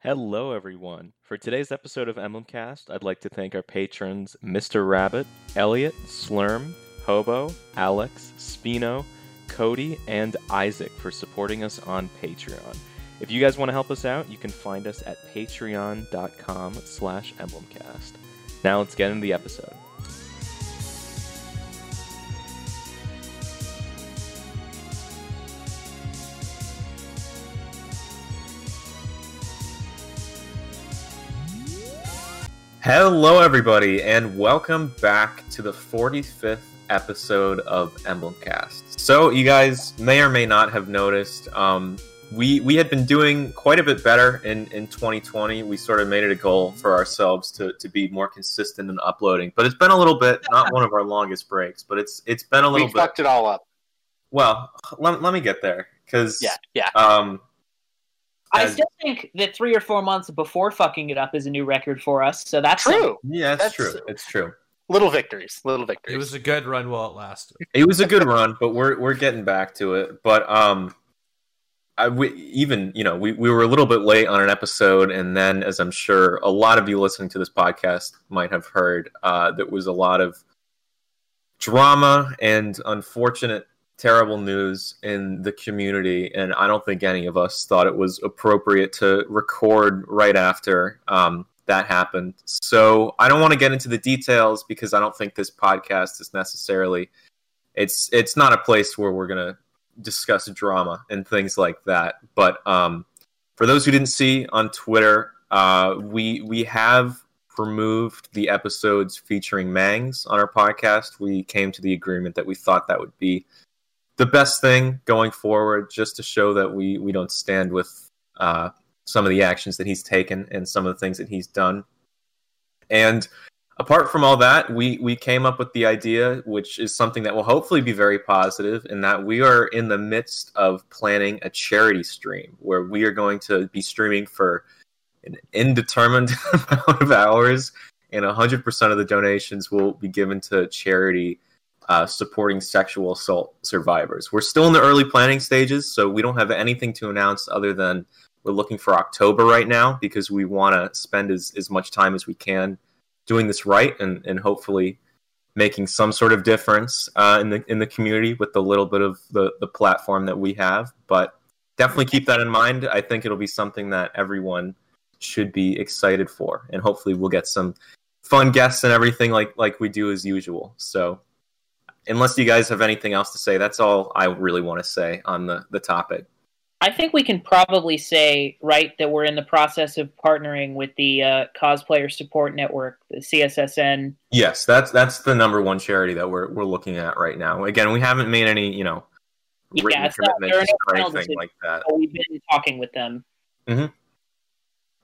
Hello, everyone. For today's episode of Emblemcast, I'd like to thank our patrons Mr. Rabbit, Elliot, Slurm, Hobo, Alex, Spino, Cody, and Isaac for supporting us on Patreon. If you guys want to help us out, you can find us at patreon.com slash emblemcast. Now let's get into the episode. Hello, everybody, and welcome back to the 45th episode of Emblemcast. So, you guys may or may not have noticed, um, we we had been doing quite a bit better in, in 2020. We sort of made it a goal for ourselves to, to be more consistent in uploading, but it's been a little bit not one of our longest breaks, but it's it's been a little we bit. fucked it all up. Well, let, let me get there because Yeah, yeah. um, I still think that three or four months before fucking it up is a new record for us. So that's True. yeah, it's That's- true. It's true. Little victories. Little victories. It was a good run while it lasted. it was a good run, but we're we're getting back to it. But um, I we, even you know we we were a little bit late on an episode, and then as I'm sure a lot of you listening to this podcast might have heard, uh, there was a lot of drama and unfortunate, terrible news in the community, and I don't think any of us thought it was appropriate to record right after um, that happened. So I don't want to get into the details because I don't think this podcast is necessarily it's it's not a place where we're gonna discuss drama and things like that. But um, for those who didn't see on Twitter, uh, we we have removed the episodes featuring Mangs on our podcast. We came to the agreement that we thought that would be the best thing going forward, just to show that we we don't stand with uh, some of the actions that he's taken and some of the things that he's done. And apart from all that, we we came up with the idea, which is something that will hopefully be very positive, in that we are in the midst of planning a charity stream where we are going to be streaming for an indeterminate amount of hours, and 100% of the donations will be given to charity uh, supporting sexual assault survivors. We're still in the early planning stages, so we don't have anything to announce other than we're looking for October right now because we want to spend as, as much time as we can doing this right and, and hopefully making some sort of difference uh, in the in the community with the little bit of the, the platform that we have. But definitely keep that in mind. I think it'll be something that everyone should be excited for, and hopefully we'll get some fun guests and everything like like we do as usual. So unless you guys have anything else to say, that's all I really want to say on the, the topic. I think we can probably say, right, that we're in the process of partnering with the uh, Cosplayer Support Network, the CSSN. Yes, that's that's the number one charity that we're we're looking at right now. Again, we haven't made any, you know, Yeah, written it's not- there are commitments or anything decisions. like that. We've been talking with them.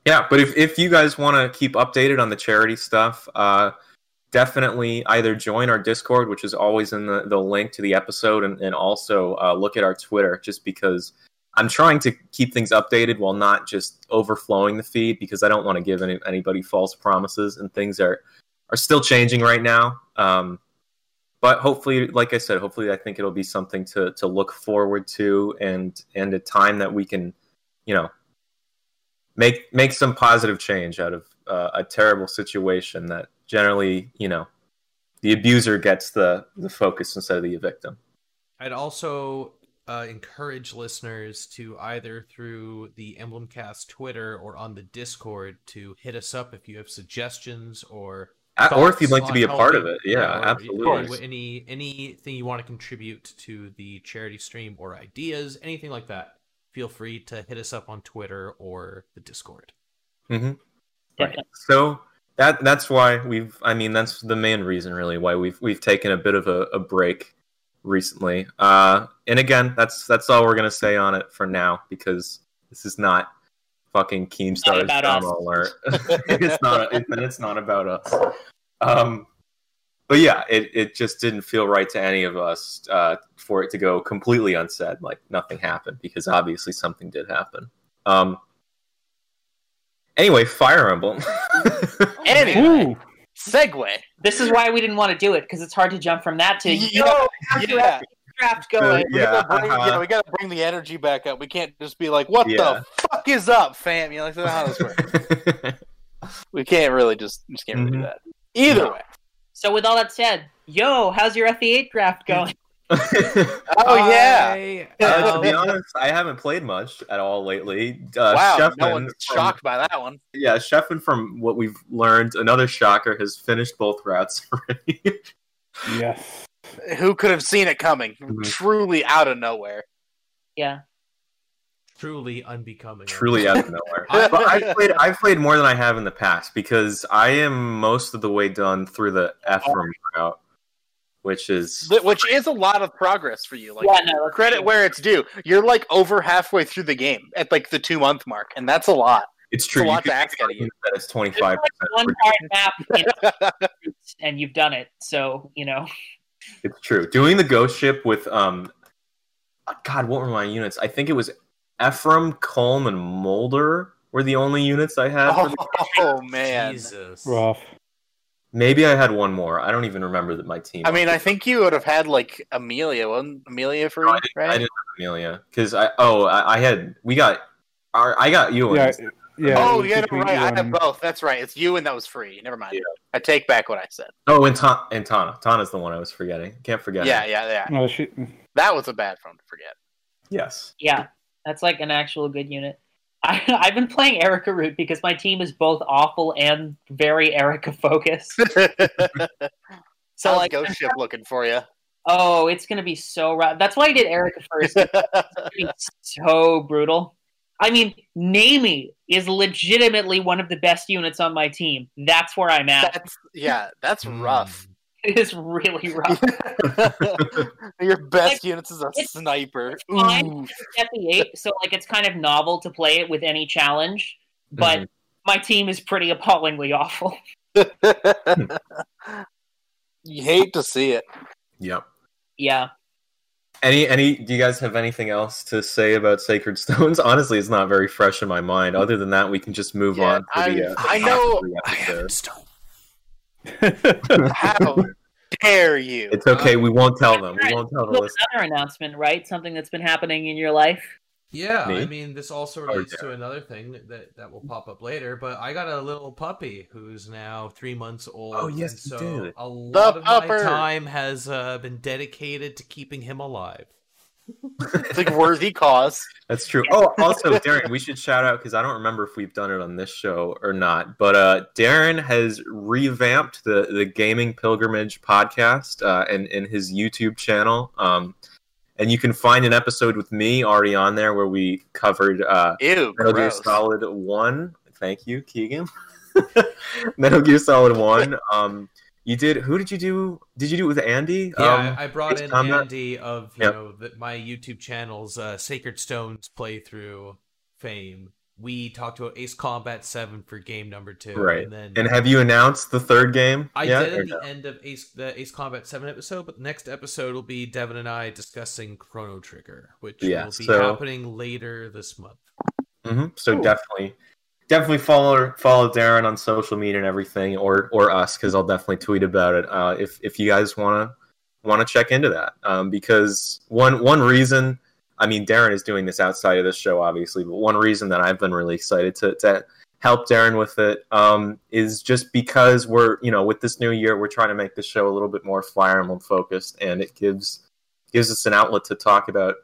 Yeah, but if, if you guys want to keep updated on the charity stuff, uh, definitely either join our Discord, which is always in the, the link to the episode, and, and also uh, look at our Twitter, just because I'm trying to keep things updated while not just overflowing the feed, because I don't want to give any, anybody false promises, and things are, are still changing right now. Um, but hopefully, like I said, hopefully I think it'll be something to, to look forward to and and a time that we can, you know, make make some positive change out of uh, a terrible situation that generally, you know, the abuser gets the the focus instead of the victim. I'd also uh, encourage listeners to either through the Emblemcast Twitter or on the Discord to hit us up if you have suggestions or or if you'd like to be a part of it, yeah, absolutely. Any, any anything you want to contribute to the charity stream or ideas, anything like that, feel free to hit us up on Twitter or the Discord. hmm Definitely. So that that's why we've. I mean, that's the main reason, really, why we've we've taken a bit of a, a break recently. Uh, and again, that's that's all we're gonna say on it for now because this is not fucking Keemstar's about drama us. alert. it's not. It, it's not about us. Um, but yeah, it, it just didn't feel right to any of us uh, for it to go completely unsaid, like nothing happened, because obviously something did happen. Um, anyway, Fire Emblem. Anyway, segue. This is why we didn't want to do it because it's hard to jump from that to you Yo, know, yeah. draft going. We Yeah, gotta bring, uh-huh. yeah, we gotta bring the energy back up. We can't just be like, "What Yeah. the fuck is up, fam?" You know, like that's not how this works. we can't really just just can't really do that. Either No. way. So with all that said, yo, how's your FE8 draft going? Oh yeah. Uh, to be um, honest, I haven't played much at all lately. Uh, wow. Sheffin No one's from- shocked by that one. Yeah, Sheffin, from what we've learned, another shocker, has finished both routes already. Yes. Who could have seen it coming? Mhm. Truly out of nowhere. Yeah. truly unbecoming. Truly out of nowhere. but I've played, I've played more than I have in the past because I am most of the way done through the Ephraim route, which is Which is a lot of progress for you. Like yeah, no, credit true. where it's due. You're like over halfway through the game at like the two month mark, and that's a lot. it's true. a lot could to ask out of you. that it's twenty There's five like one percent. hard map, in- and you've done it. So you know, It's true. Doing the ghost ship with um, God, what were my units? I think it was Ephraim, Culm, and Moulder were the only units I had. for the- Oh man. Jesus. Rough. Maybe I had one more. I don't even remember that my team. I mean, I think you would have had like Amelia, wasn't Amelia for No, I right? I didn't have Amelia because I oh I, I had we got our I got you Yeah. Yeah. oh, was yeah, no, right. I have and- both. That's right. It's you and that was free. Never mind. Yeah. I take back what I said. oh and, Ta- and Tana Tana's the one I was forgetting. Can't forget. Yeah, her. yeah, yeah. No, she, That was a bad phone to forget. Yes. yeah, that's like an actual good unit. I, I've been playing Eirika route because my team is both awful and very Eirika focused. So How's like, Ghost Ship looking for you? oh, it's gonna be so rough. That's why I did Eirika first. It's so brutal. I mean, Neimi is legitimately one of the best units on my team. That's where I'm at. That's yeah, that's rough. It is really rough. Your best Like, units is a it's- sniper. fine. Ooh. FE8, so like it's kind of novel to play it with any challenge, but Mhm. my team is pretty appallingly awful. you hate to see it. Yep. Yeah. Any any do you guys have anything else to say about Sacred Stones? Honestly, it's not very fresh in my mind. Other than that, we can just move Yeah, on to the. I- Uh, I know- the I have episode. stone. How dare you? It's okay. We won't tell them. We won't tell the Well, another announcement, right? Something that's been happening in your life. Yeah, Me? I mean, this also Or relates to another thing that, that that will pop up later. But I got a little puppy who's now three months old. Oh, yes, and you so did. a lot of my pupper. time has uh, been dedicated to keeping him alive. It's like worthy cause. That's true. Oh, also, Darren, we should shout out because I don't remember if we've done it on this show or not. But uh, Darren has revamped the the Gaming Pilgrimage podcast uh, and in his YouTube channel. Um, and you can find an episode with me already on there where we covered uh, Ew, Metal Gear. Solid One. Thank you, Keegan. Metal Gear Solid One. Um, you did. Who did you do? Did you do it with Andy? Yeah, Um, I I brought Ace in Combat? Andy of you Yep. know the, my YouTube channel's uh, Sacred Stones playthrough fame. We talked about Ace Combat Seven for game number two, Right. And then and have you announced the third game? I yet, did at the no? end of Ace the Ace Combat Seven episode, but the next episode will be Devin and I discussing Chrono Trigger, which Yeah, will be so- happening later this month. hmm So Cool. definitely, definitely follow follow Darren on social media and everything, or or us, because I'll definitely tweet about it. Uh, if if you guys want to want to check into that, um, because one one reason, I mean, Darren is doing this outside of this show, obviously, but one reason that I've been really excited to to help Darren with it um, is just because we're you know with this new year we're trying to make the show a little bit more Fire Emblem focused, and it gives gives us an outlet to talk about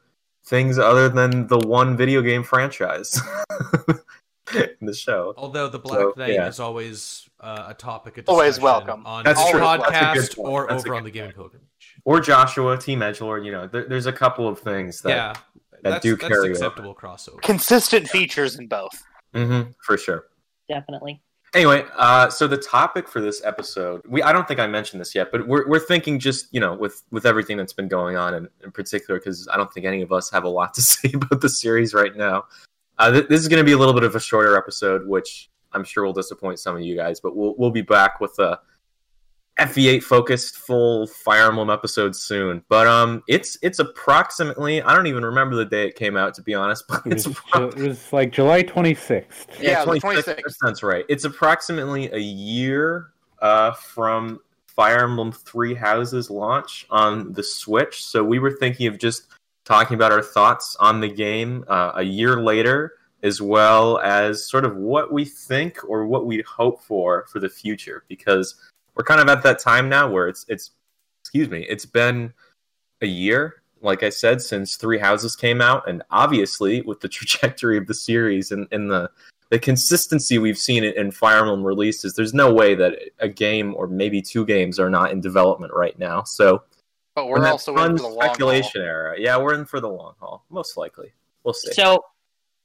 things other than the one video game franchise in the show. Although the Black So, Knight yeah. is always uh, a topic of Always welcome. on That's our true. That's a good podcast point. or That's over on the Gaming. Pilgrimage. Or Joshua, Team Edgelord, you know, there, there's a couple of things that, yeah, that's, do that's carry over. acceptable crossover. Consistent features in both. Mhm, for sure. Definitely. Anyway, uh, so the topic for this episode, we I don't think I mentioned this yet, but we're we're thinking just you know with with everything that's been going on, and in particular because I don't think any of us have a lot to say about the series right now. Uh, th- this is going to be a little bit of a shorter episode, which I'm sure will disappoint some of you guys, but we'll we'll be back with a FE8 focused full Fire Emblem episode soon. But um, it's it's approximately I don't even remember the day it came out to be honest, but It it's was, Ju- it was like July 26th. Yeah, the 26th, 26th. That's right. It's approximately a year uh, from Fire Emblem Three Houses launch on the Switch. So we were thinking of just talking about our thoughts on the game uh, a year later, as well as sort of what we think or what we hope for for the future, because we're kind of at that time now where it's it's excuse me, it's been a year like I said, since Three Houses came out, and obviously with the trajectory of the series and, the the consistency we've seen in, in Fire Emblem releases, there's no way that a game or maybe two games are not in development right now. So, But we're also in for the long haul. speculation era. Yeah, we're in for the long haul, most likely. We'll see. So,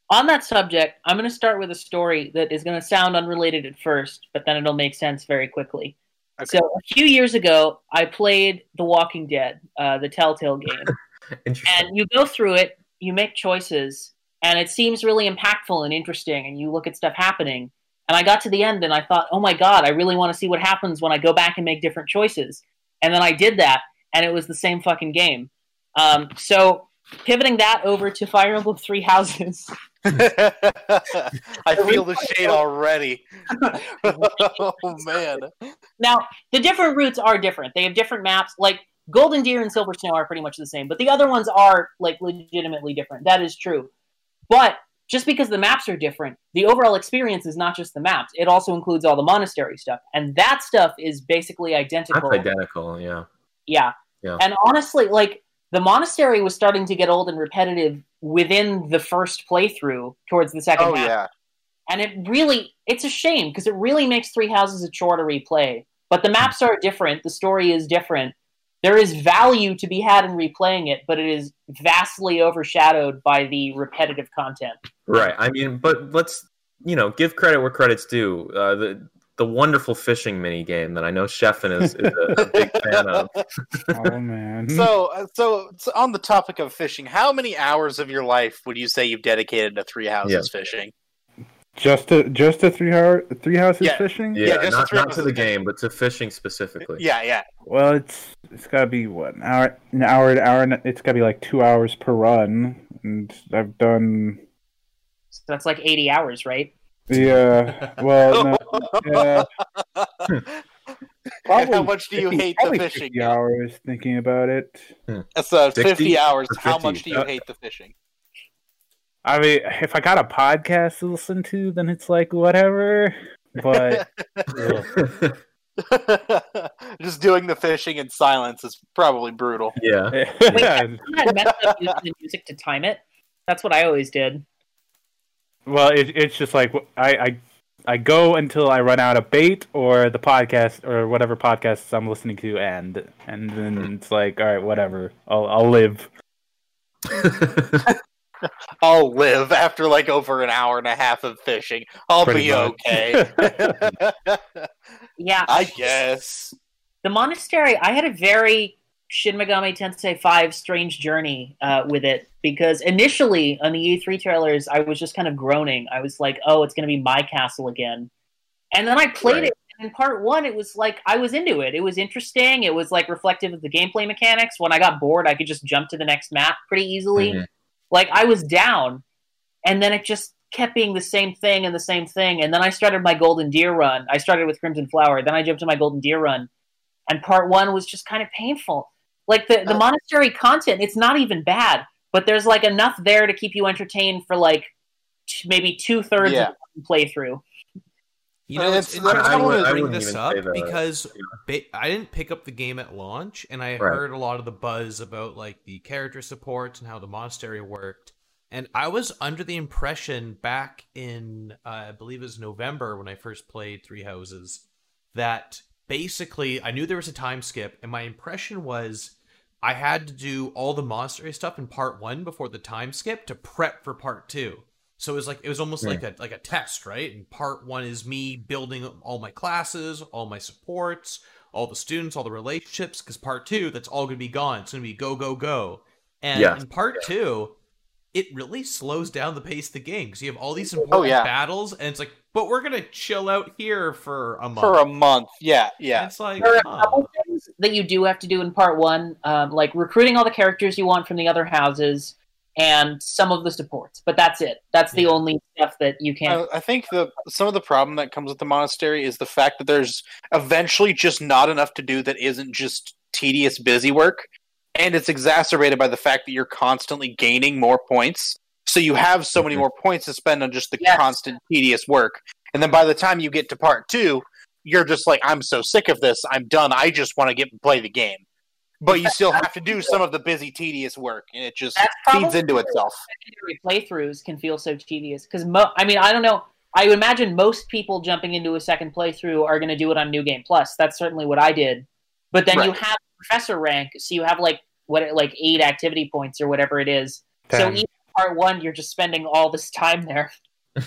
on that subject, I'm going to start with a story that is going to sound unrelated at first, but then it'll make sense very quickly. Okay. So, a few years ago, I played The Walking Dead, uh, the Telltale game. Interesting. and you go through it, you make choices, and it seems really impactful and interesting, and you look at stuff happening. And I got to the end and I thought, oh my god, I really want to see what happens when I go back and make different choices. And then I did that, and it was the same fucking game. Um, so pivoting that over to Fire Emblem Three Houses. I feel the shade already. oh man. Now, the different routes are different. They have different maps. Like Golden Deer and Silver Snow are pretty much the same, but the other ones are like legitimately different. That is true. But just because the maps are different, the overall experience is not just the maps. It also includes all the monastery stuff, and that stuff is basically That's identical. identical, yeah. Yeah. Yeah. And honestly, like the monastery was starting to get old and repetitive within the first playthrough towards the second Oh half yeah. and it really it's a shame because it really makes three houses a chore to replay but the maps are different the story is different there is value to be had in replaying it but it is vastly overshadowed by the repetitive content Right. I mean, but let's you know give credit where credit's due. Uh, the the wonderful fishing mini game that I know Sheffin is, is a, a big fan of. Oh man. So, uh, so, so on the topic of fishing, how many hours of your life would you say you've dedicated to Three Houses fishing? just to just to three hour three houses Yeah. fishing. Yeah, just not, three not to the episodes. game, but to fishing specifically. Yeah, yeah. Well, it's it's gotta be what an hour, an hour, an hour. and- It's gotta be like two hours per run, and I've done. so that's like 80 hours right Yeah. Well, no, yeah, probably how much do you 50 hate the probably fishing? 50 hours thinking about it. That's uh, 60 fifty hours. or How much do you Uh, hate the fishing? I mean, if I got a podcast to listen to, then it's like whatever. But. Just doing the fishing in silence is probably brutal. yeah. Isn't that messed up using the music to time it that's what i always did Well, it, it's just like I, I I go until I run out of bait or the podcast or whatever podcasts I'm listening to end, and then Hmm. it's like, all right, whatever. I'll I'll live. I'll live after like over an hour and a half of fishing. I'll Pretty be much. okay. yeah I guess. the monastery i had a very shin megami tensei 5 strange journey uh, with it. Because initially on the e3 trailers i was just kind of groaning. I was like oh it's going to be my castle again. And then i played Right. it and in part one it was like i was into it. It was interesting. It was like reflective of the gameplay mechanics. When i got bored i could just jump to the next map pretty easily. Mhm. like i was down. And then it just kept being the same thing and the same thing. And then i started my golden deer run. I started with crimson flower. Then i jumped to my golden deer run. And part one was just kind of painful like the, the Oh. monastery content it's not even bad but there's like enough there to keep you entertained for like t- maybe two-thirds Yeah. of the playthrough You know, it's It's- that's interesting one of to bring this up because you ba- I didn't pick up the game at launch, and I Right. heard a lot of the buzz about like the character supports and how the monastery worked. And I was under the impression back in, uh, I believe it was November when I first played Three Houses, that basically I knew there was a time skip, and my impression was I had to do all the monastery stuff in part one before the time skip to prep for part two. So it was like it was almost Yeah. like a like a test, right? And part one is me building all my classes, all my supports, all the students, all the relationships. Because part two, that's all gonna be gone. It's gonna be go go go. And Yeah. in part two, it really slows down the pace of the game because you have all these important yeah. battles, and it's like, but we're gonna chill out here for a month. For a month. Yeah, And yeah. it's like, there are a couple things that you do have to do in part one um, like recruiting all the characters you want from the other houses and some of the supports. But that's it. That's the Yeah. only stuff that you can. I, I think the some of the problem that comes with the monastery is the fact that there's eventually just not enough to do that isn't just tedious busy work, and it's exacerbated by the fact that you're constantly gaining more points. So you have so many Mhm. more points to spend on just the Yes. constant tedious work, and then by the time you get to part two, you're just like, I'm so sick of this. I'm done. I just want to get play the game. But you still have to do some of the busy, tedious work, and it just feeds into itself. playthroughs can feel so tedious because mo- I mean I don't know. I would imagine most people jumping into a second playthrough are going to do it on New Game Plus. That's certainly what I did. But then you have professor rank, so you have like what like eight activity points or whatever it is. So Ten. even part one, you're just spending all this time there.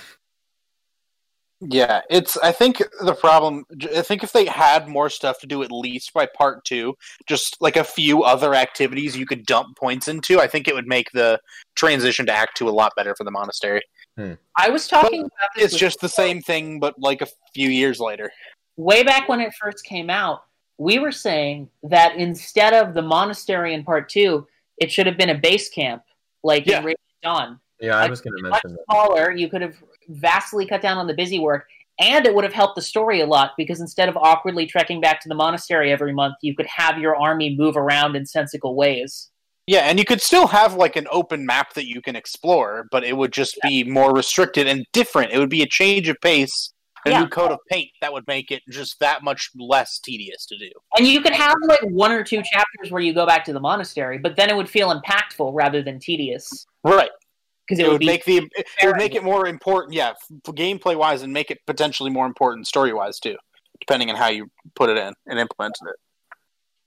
Yeah, it's. I think the problem. I think if they had more stuff to do, at least by part two, just like a few other activities you could dump points into, I think it would make the transition to Act Two a lot better for the monastery. Hmm. I was talking about this It's just the same thing, but like a few years later. way back when it first came out. We were saying that instead of the monastery in part two, it should have been a base camp like Yeah. in Radiant Dawn. Yeah, I Like, was going to much mention that. smaller. You could have vastly cut down on the busy work, and it would have helped the story a lot because instead of awkwardly trekking back to the monastery every month, you could have your army move around in sensical ways. Yeah, and you could still have like an open map that you can explore, but it would just be more restricted and different. It would be a change of pace, a Yeah. new coat of paint that would make it just that much less tedious to do. And you could have like one or two chapters where you go back to the monastery, but then it would feel impactful rather than tedious Right. because it, it, would make the it would make it more important yeah f- gameplay wise and make it potentially more important story wise too depending on how you put it in and implemented it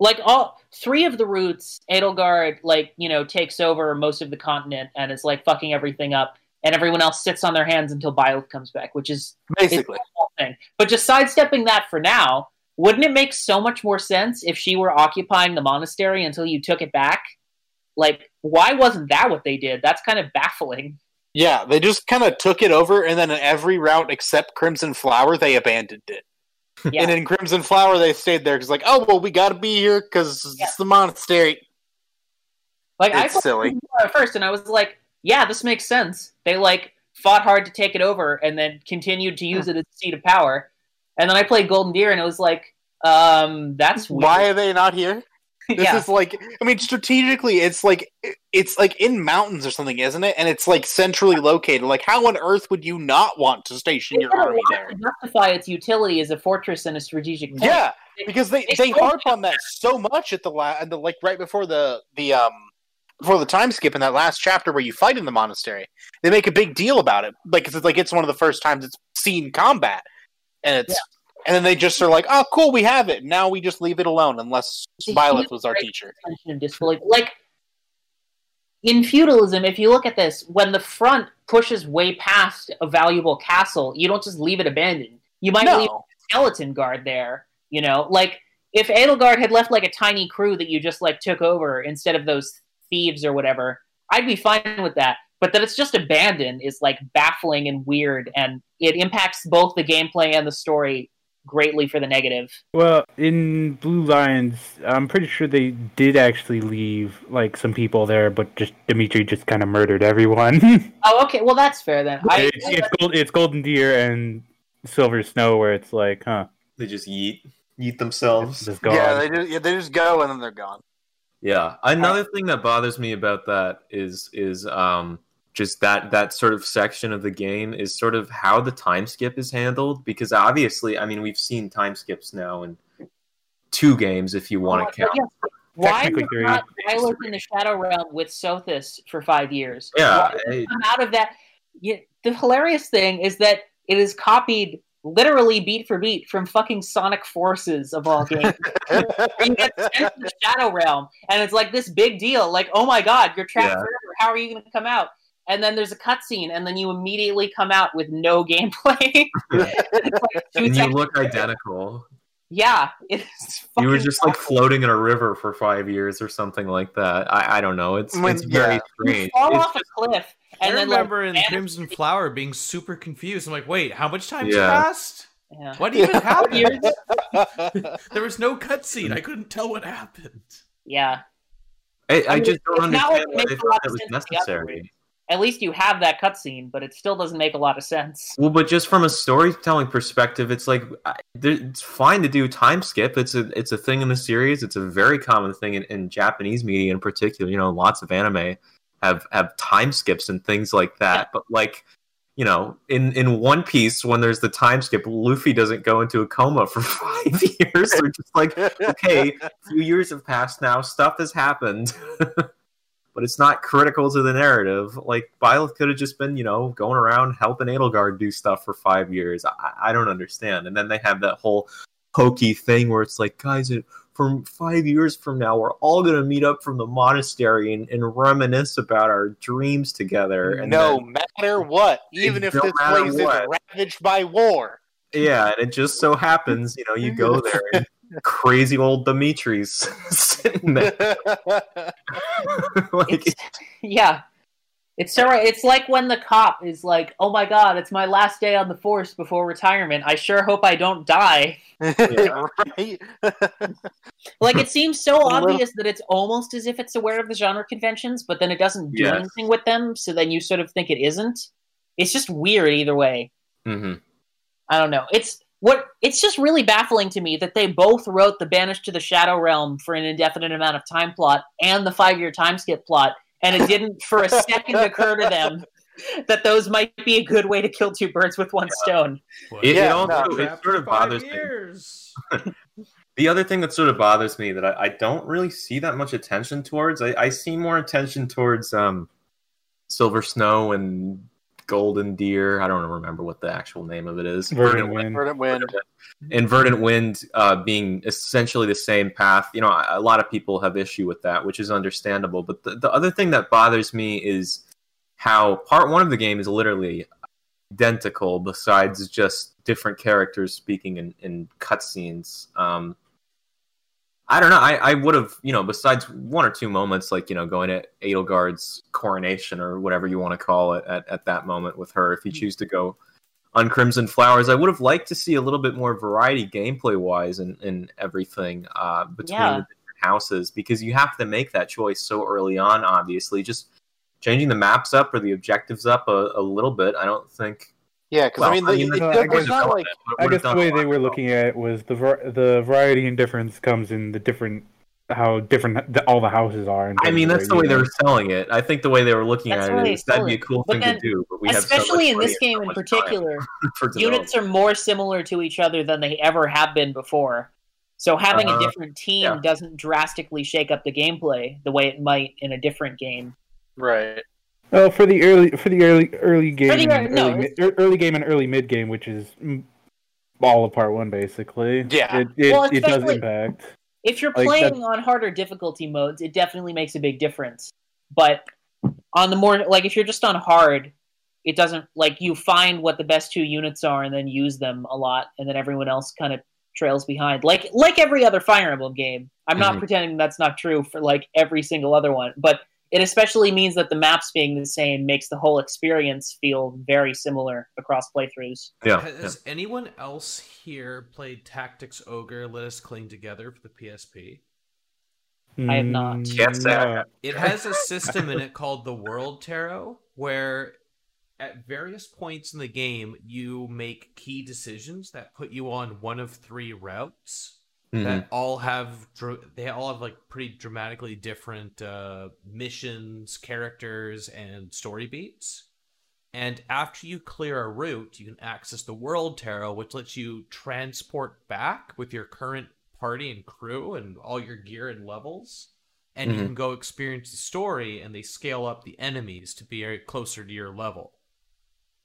like all three of the routes. Edelgard like you know takes over most of the continent and is like fucking everything up, and everyone else sits on their hands until Byleth comes back, which is basically whole thing. But just sidestepping that for now, wouldn't it make so much more sense if she were occupying the monastery until you took it back? Like, why wasn't that what they did? That's kind of baffling. yeah they just kind of took it over and then in every route except crimson flower they abandoned it Yeah. and in crimson flower they stayed there because like oh well we gotta be here because Yeah. it's the monastery Like, I it's played silly at first, and I was like, yeah, this makes sense. They like fought hard to take it over and then continued to use it as a seat of power. And then I played Golden Deer, and it was like, um, that's weird. why are they not here This yeah. is like, I mean, strategically, it's like it's like in mountains or something, isn't it? And it's like centrally located. Like, how on earth would you not want to station your army there? to justify its utility as a fortress and a strategic point. Yeah, because they They they harp on that so much at the la- and the like right before the the um before the time skip in that last chapter where you fight in the monastery. They make a big deal about it, like it's like it's one of the first times it's seen combat, and it's. And then they just are like, "Oh, cool, we have it. Now we just leave it alone, unless See, Byleth was our teacher." disbelief. Like in feudalism, if you look at this, when the front pushes way past a valuable castle, you don't just leave it abandoned. You might leave a skeleton guard there. You know, like if Edelgard had left like a tiny crew that you just like took over instead of those thieves or whatever, I'd be fine with that. But that it's just abandoned is like baffling and weird, and it impacts both the gameplay and the story greatly for the negative. Well, in Blue Lions, I'm pretty sure they did actually leave like some people there, but just Dimitri just kind of murdered everyone. Oh, okay. Well, that's fair then. I, it's, it's, gold, it's Golden Deer and Silver Snow, where it's like, huh, They just yeet yeet it's themselves. just gone. yeah, they just yeah, they just go and then they're gone. Yeah. Another thing that bothers me about that is is um just that that sort of section of the game is sort of how the time skip is handled because obviously I mean we've seen time skips now in two games if you want to Oh, count. yes. Why Technically was not Byleth in the Shadow Realm with Sothis for five years? Yeah, Why did it it- come out of that. Yeah, the hilarious thing is that it is copied literally beat for beat from fucking Sonic Forces of all games. you get sent to the Shadow Realm, and it's like this big deal. Like, oh my god, you're trapped Yeah. forever. How are you going to come out? And then there's a cutscene, and then you immediately come out with no gameplay. It's like And you look later. identical. Yeah, it's. You were fucking just like floating in a river for five years or something like that. I, I don't know. It's I mean, it's very yeah. strange. You fall It's off a cliff, and I then like, remember in Crimson Flower being super confused. I'm like, wait, how much time Yeah. passed? yeah. What even What happened? years? There was no cutscene. I couldn't tell what happened. Yeah, I, I, mean, just don't it's not like it why makes a lot that of was sense the other way. necessary. At least you have that cutscene, but it still doesn't make a lot of sense. Well, but just from a storytelling perspective, it's like it's fine to do time skip. It's a it's a thing in the series. It's a very common thing in, in Japanese media in particular. You know, lots of anime have have time skips and things like that. But like, you know, in in One Piece, when there's the time skip, Luffy doesn't go into a coma for five years. They're just like, okay, a few years have passed now. Stuff has happened. but it's not critical to the narrative. Like Byleth could have just been, you know, going around helping Edelgard do stuff for five years. I, I don't understand. And then they have that whole hokey thing where it's like, guys, it, from five years from now, we're all gonna meet up from the monastery and, and reminisce about our dreams together. And no then- matter what, even if this place is ravaged by war. yeah, and it just so happens, you know, you go there and crazy old Dimitri's sitting there. like, It's, yeah. It's so it's like when the cop is like, "Oh my god, it's my last day on the force before retirement. I sure hope I don't die." right? Like it seems so obvious that it's almost as if it's aware of the genre conventions, but then it doesn't do Yes. anything with them, so then you sort of think it isn't. It's just weird either way. mhm. I don't know. It's what it's just really baffling to me that they both wrote the Banished to the Shadow Realm for an indefinite amount of time plot and the five year time skip plot, and it didn't for a second occur to them that those might be a good way to kill two birds with one stone. What? It, it Yeah, also no, it sort of five bothers me. The other thing that sort of bothers me that I, I don't really see that much attention towards, I, I see more attention towards um, Silver Snow and Golden Deer. I don't remember what the actual name of it is. Verdant Wind. Verdant Wind. And Verdant Wind uh, being essentially the same path. You know, a a lot of people have issue with that, which is understandable. But the, the other thing that bothers me is how part one of the game is literally identical, besides just different characters speaking in, in cutscenes. Um, I don't know. I, I would have, you know, besides one or two moments, like, you know, going to Edelgard's coronation or whatever you want to call it at, at that moment with her, if you choose to go on Crimson Flowers, I would have liked to see a little bit more variety gameplay wise and, and everything uh, between Yeah. the different houses because you have to make that choice so early on, obviously. Just changing the maps up or the objectives up a, a little bit, I don't think. Yeah, because Well, I mean, I the, mean, it, that's- it- I guess- it's not like I guess the way they were looking at it was the the variety and difference comes in the different how different the, all the houses are. in I mean, that's the their way they were selling it. I think the way they were looking That's at the way it they is that'd be a cool But thing then- to do. But we have so Especially in this and so game in particular, units are more similar to each other than they ever have been before. So having Uh-huh. a different team Yeah. doesn't drastically shake up the gameplay the way it might in a different game. right. Well, for the early for the early early game, the and no, early, mid- early game and early mid game, which is all of part one basically. Yeah. it it, Well, it does impact. If you're Like, playing on harder difficulty modes, it definitely makes a big difference. But on the more like if you're just on hard, it doesn't like you find what the best two units are and then use them a lot, and then everyone else kind of trails behind. Like like every other Fire Emblem game. I'm not Mhm. pretending that's not true for like every single other one, but it especially means that the maps being the same makes the whole experience feel very similar across playthroughs. Yeah, Has anyone else here played Tactics Ogre Let Us Cling Together for the PSP? I have not. Can't say I no. have. It has a system in it called the World Tarot, where at various points in the game you make key decisions that put you on one of three routes Mhm. that all have dr- they all have like pretty dramatically different uh, missions, characters, and story beats. And after you clear a route, you can access the World Tarot, which lets you transport back with your current party and crew and all your gear and levels. And you Mhm. can go experience the story, and they scale up the enemies to be uh, closer to your level.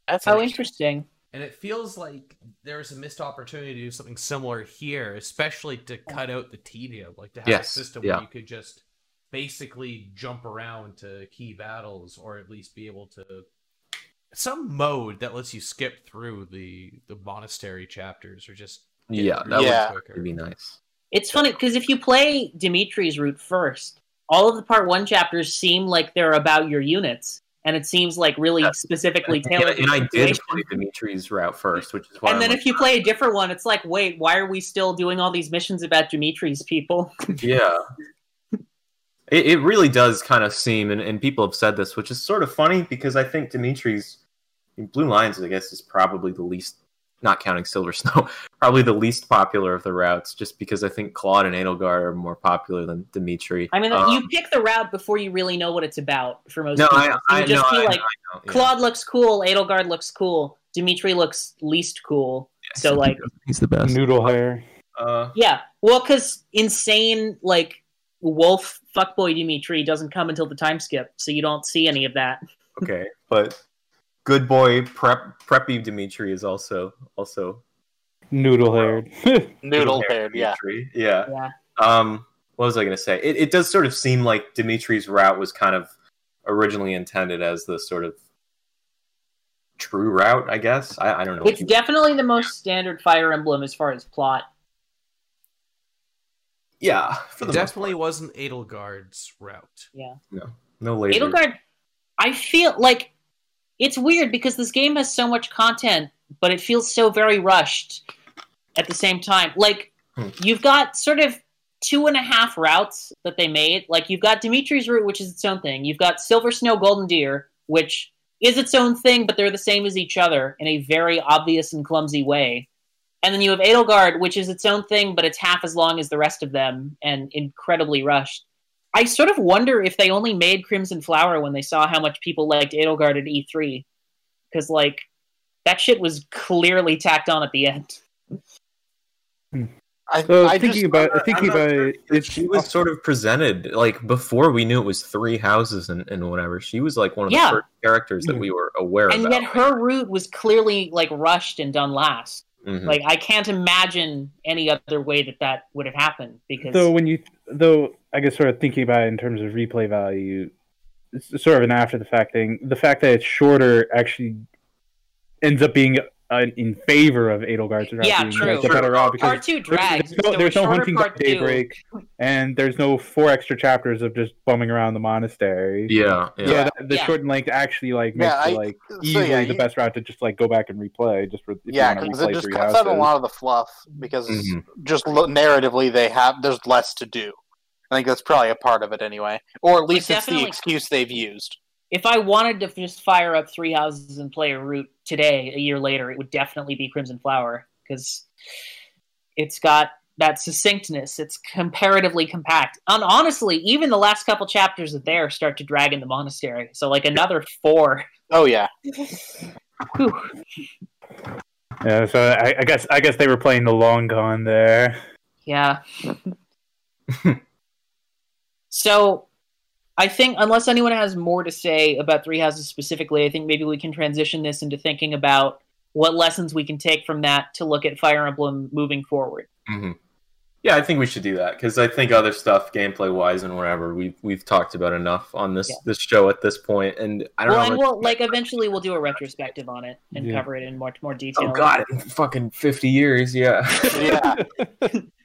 That's Oh, interesting. Interesting. And it feels like there's a missed opportunity to do something similar here, especially to cut out the tedium, like to have Yes, a system yeah. where you could just basically jump around to key battles, or at least be able to some mode that lets you skip through the the monastery chapters, or just Yeah, that yeah. would be nice. It's funny because if you play Dimitri's route first, all of the part one chapters seem like they're about your units, and it seems like really Yeah. specifically And, tailored. to and I did play Dimitri's route first, which is why. And I'm then like, if you play a different one, it's like, wait, why are we still doing all these missions about Dimitri's people? yeah. It, it really does kind of seem, and, and people have said this, which is sort of funny because I think Dimitri's Blue Lions, I guess, is probably the least, not counting Silver Snow, probably the least popular of the routes, just because I think Claude and Edelgard are more popular than Dimitri. I mean, Um, you pick the route before you really know what it's about for most no, people. I, You just know, feel I like know, I know, yeah. Claude looks cool, Edelgard looks cool, Dimitri looks least cool. So like, he's the best. Noodle hair. Uh, yeah, well, because insane like wolf fuckboy Dimitri doesn't come until the time skip, so you don't see any of that. okay, but good boy prep preppy Dimitri is also also Noodle haired. Noodle haired, yeah. Yeah. Yeah. Um, what was I going to say? It, it does sort of seem like Dimitri's route was kind of originally intended as the sort of true route, I guess. I, I don't know. It's definitely the most standard Fire Emblem as far as plot. yeah, for the definitely wasn't Edelgard's route. Yeah. no no laser. Edelgard, I feel like it's weird because this game has so much content, but it feels so very rushed at the same time. Like, Hmm. you've got sort of two and a half routes that they made. Like, you've got Dimitri's route, which is its own thing. You've got Silver Snow Golden Deer, which is its own thing, but they're the same as each other in a very obvious and clumsy way. And then you have Edelgard, which is its own thing, but it's half as long as the rest of them and incredibly rushed. I sort of wonder if they only made Crimson Flower when they saw how much people liked Edelgard at E3. Because, like, that shit was clearly tacked on at the end. I, So I thinking just, about I'm thinking about sure it, she was sort of presented like before we knew it was three houses and, and whatever. She was like one of Yeah. the first characters that hmm. we were aware of, And about. yet her route was clearly, like, rushed and done last. Mhm. Like, I can't imagine any other way that that would have happened. Because, though when you though I guess sort of thinking about it in terms of replay value, it's sort of an after the fact thing. The fact that it's shorter actually ends up being uh, in favor of Edelgard's route Yeah, being true. like, the better route because part two there's, drags. there's no, so there's no hunting by part two- daybreak, and there's no four extra chapters of just bumming around the monastery. yeah, yeah. So Yeah. the, the Yeah. shortened length actually like makes Yeah, I- it like so, easily yeah, the you- best route to just like go back and replay just for yeah, because it just three cuts out a lot of the fluff because Mhm. just lo- narratively they have there's less to do. I think that's probably a part of it anyway, or at least it's the excuse they've used. If I wanted to just fire up three houses and play a route today, a year later, it would definitely be Crimson Flower because it's got that succinctness. It's comparatively compact. And honestly, even the last couple chapters of there start to drag in the monastery. So like another four. Oh yeah, Yeah, so I, I guess I guess they were playing the long con there. Yeah. so I think unless anyone has more to say about Three Houses specifically, I think maybe we can transition this into thinking about what lessons we can take from that to look at Fire Emblem moving forward. hmm Yeah, I think we should do that because I think other stuff, gameplay wise and whatever, we've we've talked about enough on this Yeah. this show at this point, and I don't Well, know. and we'll like eventually we'll do a retrospective on it and Yeah. cover it in much more detail. oh god, in fucking fifty years, yeah. yeah.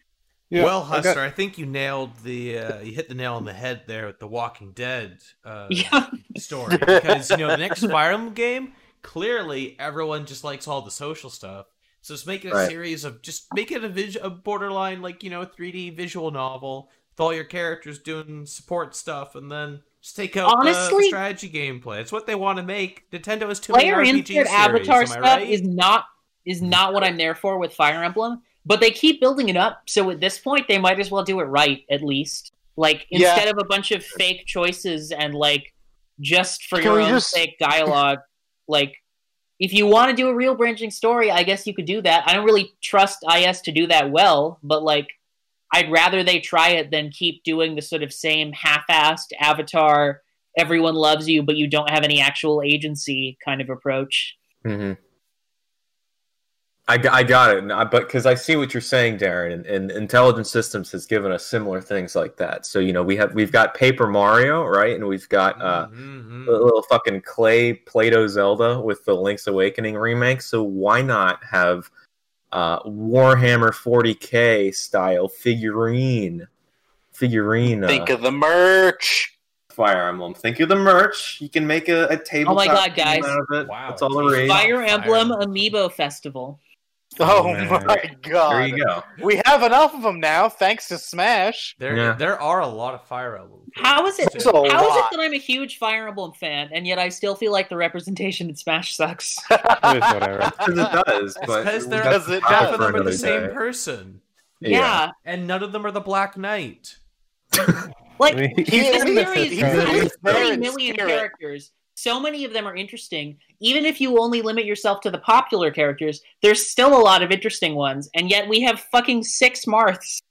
Yeah, well, I got- Huster, I think you nailed the uh, you hit the nail on the head there with the Walking Dead uh, Yeah. story because you know the next Fire Emblem game clearly everyone just likes all the social stuff. So just make it a Right. series of just make it a, vis- a borderline like you know 3D visual novel with all your characters doing support stuff, and then just take out the- the, Honestly- strategy gameplay. It's what they want to make. Nintendo is too many Player RPG series. avatar am I stuff right? is not is not what I'm there for with Fire Emblem. But they keep building it up, so at this point they might as well do it right at least. Like Yeah. instead of a bunch of fake choices and like just for Can your own just- sake dialogue, like if you want to do a real branching story, I guess you could do that. I don't really trust IS to do that well, but like I'd rather they try it than keep doing the sort of same half-assed avatar everyone loves you but you don't have any actual agency kind of approach. hmm I, g- I got it, I- but because I see what you're saying, Darren, and, and Intelligent Systems has given us similar things like that. So you know we have we've got Paper Mario, right, and we've got uh, Mhm. a little fucking clay Play-Doh Zelda with the Link's Awakening remake. So why not have uh, Warhammer 40k style figurine figurine uh, Think of the merch. Fire Emblem? Think of the merch. You can make a, a table. Oh my God, guys. Out of it. Wow. That's all the rage. Fire Fire Emblem Emblem. Amiibo Festival. Oh, Oh, my god! There you go. We have enough of them now, thanks to Smash. There, Yeah. there are a lot of Fire Emblem. How is it? There's a How is it that I'm a huge Fire Emblem fan and yet I still feel like the representation in Smash sucks? It is whatever. Because it does, but because they're Because it half of them are the same day. person, Yeah. and none of them are the Black Knight. Like I mean, this He's in the- series he's has in the 30 spirit. million characters. So many of them are interesting. Even if you only limit yourself to the popular characters, there's still a lot of interesting ones. And yet we have fucking six Marths.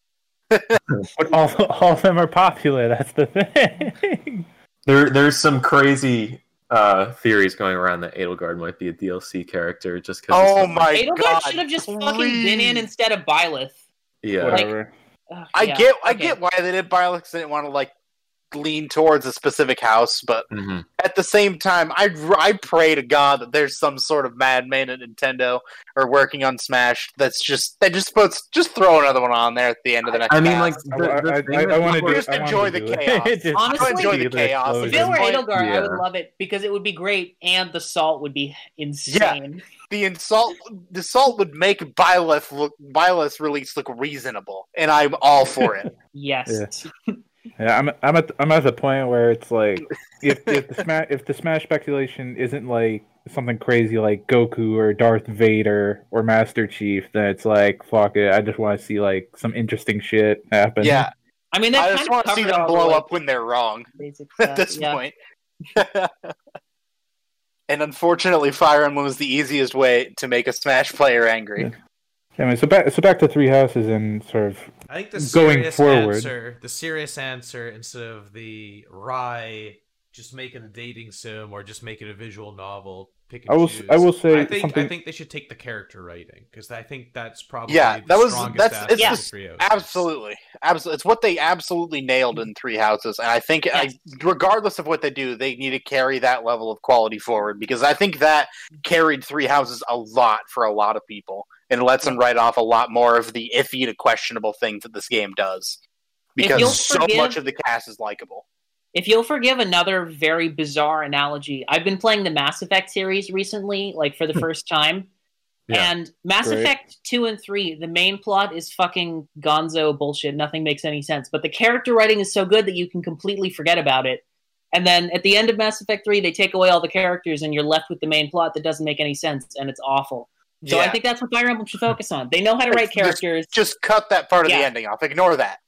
But all, all of them are popular. That's the thing. there there's some crazy uh, theories going around that Edelgard might be a DLC character just because. Oh my Edelgard god! should have just fucking been in instead of Byleth. Yeah, Like- Whatever. Ugh, I yeah, get, I get why they did Byleth. They didn't want to like lean towards a specific house, but hmm at the same time, I I pray to God that there's some sort of madman at Nintendo or working on Smash that's just they just puts just throw another one on there at the end of the next. I mean, like the, the I, thing I, I want to people- do. Just I wanna enjoy the chaos. Honestly, enjoy the chaos. If it were this point- Edelgard, I would love it because it would be great, and the salt would be insane. Yeah. the insult the salt would make Byleth look Byleth's release look reasonable, and I'm all for it. Yes. Yeah, I'm I'm at I'm at the point where it's like if if the smash if the smash speculation isn't like something crazy like Goku or Darth Vader or Master Chief, then it's like fuck it. I just want to see like some interesting shit happen. yeah, I mean, that I kind just of want to see them all the, blow like, up when they're wrong. basic at this yeah. point. and unfortunately, Fire Emblem was the easiest way to make a Smash player angry. Anyway, so back so back to Three Houses and sort of I think the Going serious forward. answer, the serious answer, instead of the wry, just make it a dating sim or just make it a visual novel. Pick and I will choose. I will say I think something- I think they should take the character writing because I think that's probably Yeah, the that was- that's- it's of the- Absolutely, absolutely. It's what they absolutely nailed in Three Houses, and I think, I, regardless of what they do, they need to carry that level of quality forward because I think that carried Three Houses a lot for a lot of people, and it lets them write off a lot more of the iffy to questionable things that this game does. Because you'll so forgive- much of the cast is likable. If you'll forgive another very bizarre analogy, I've been playing the Mass Effect series recently, like for the hmm. first time. Yeah. And Mass Great. Effect 2 and 3, the main plot is fucking gonzo bullshit. Nothing makes any sense. But the character writing is so good that you can completely forget about it. And then at the end of Mass Effect 3, they take away all the characters and you're left with the main plot that doesn't make any sense and it's awful. So I think that's what Fire Emblem should focus on. They know how to write characters. Just cut that part of Yeah. the ending off. Ignore that.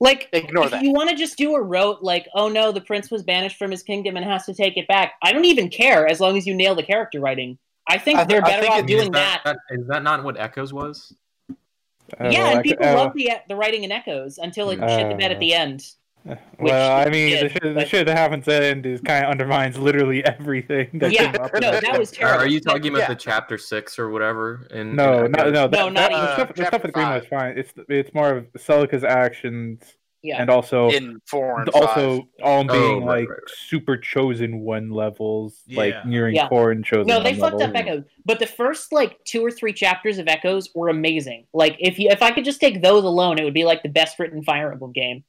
Like, Ignore if that. you want to just do a rote, like, oh no, the prince was banished from his kingdom and has to take it back, I don't even care as long as you nail the character writing. I think I th- they're better think off doing that. that, is that not what Echoes was? uh, yeah, I and c- people uh, love the the writing in Echoes until it shit the bed at the end. Uh, which Well, I it mean, the did, shit, the shit that happens at the end is kind of undermines literally everything. That Yeah, came up no, that that was Are, terrible. are you talking about Yeah. the chapter six or whatever? In, No, in no, no. That, No, not that, even. the stuff, the Chapter stuff at Green was fine. It's it's more of Celica's actions Yeah, and also in four and also five. all oh, being right, like right, right. super chosen one levels, Yeah. like nearing Yeah. core and chosen. no, they one fucked up levels. Echoes, but the first like two or three chapters of Echoes were amazing. Like if you if I could just take those alone, it would be like the best written Fire Emblem game.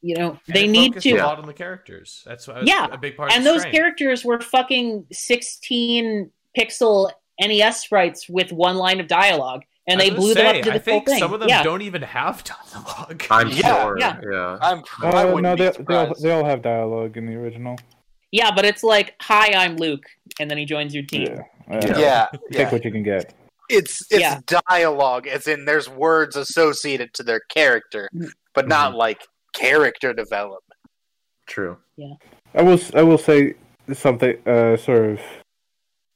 You know, And they it need to. a lot on the characters. That's why Yeah, a big part. and of the those strength. characters were fucking 16 pixel NES sprites with one line of dialogue, and they blew gonna them up to the I think thing. some of them yeah. don't even have dialogue. I'm Yeah, sure. yeah. yeah. I'm. Uh, wouldn't no, be they, they, all, they all have dialogue in the original. yeah, but it's like, "Hi, I'm Luke," and then he joins your team. Yeah, Yeah. yeah, Take yeah. what you can get. It's it's Yeah. dialogue, as in there's words associated to their character, but not like character development. True. Yeah. I will s- I will say something uh sort of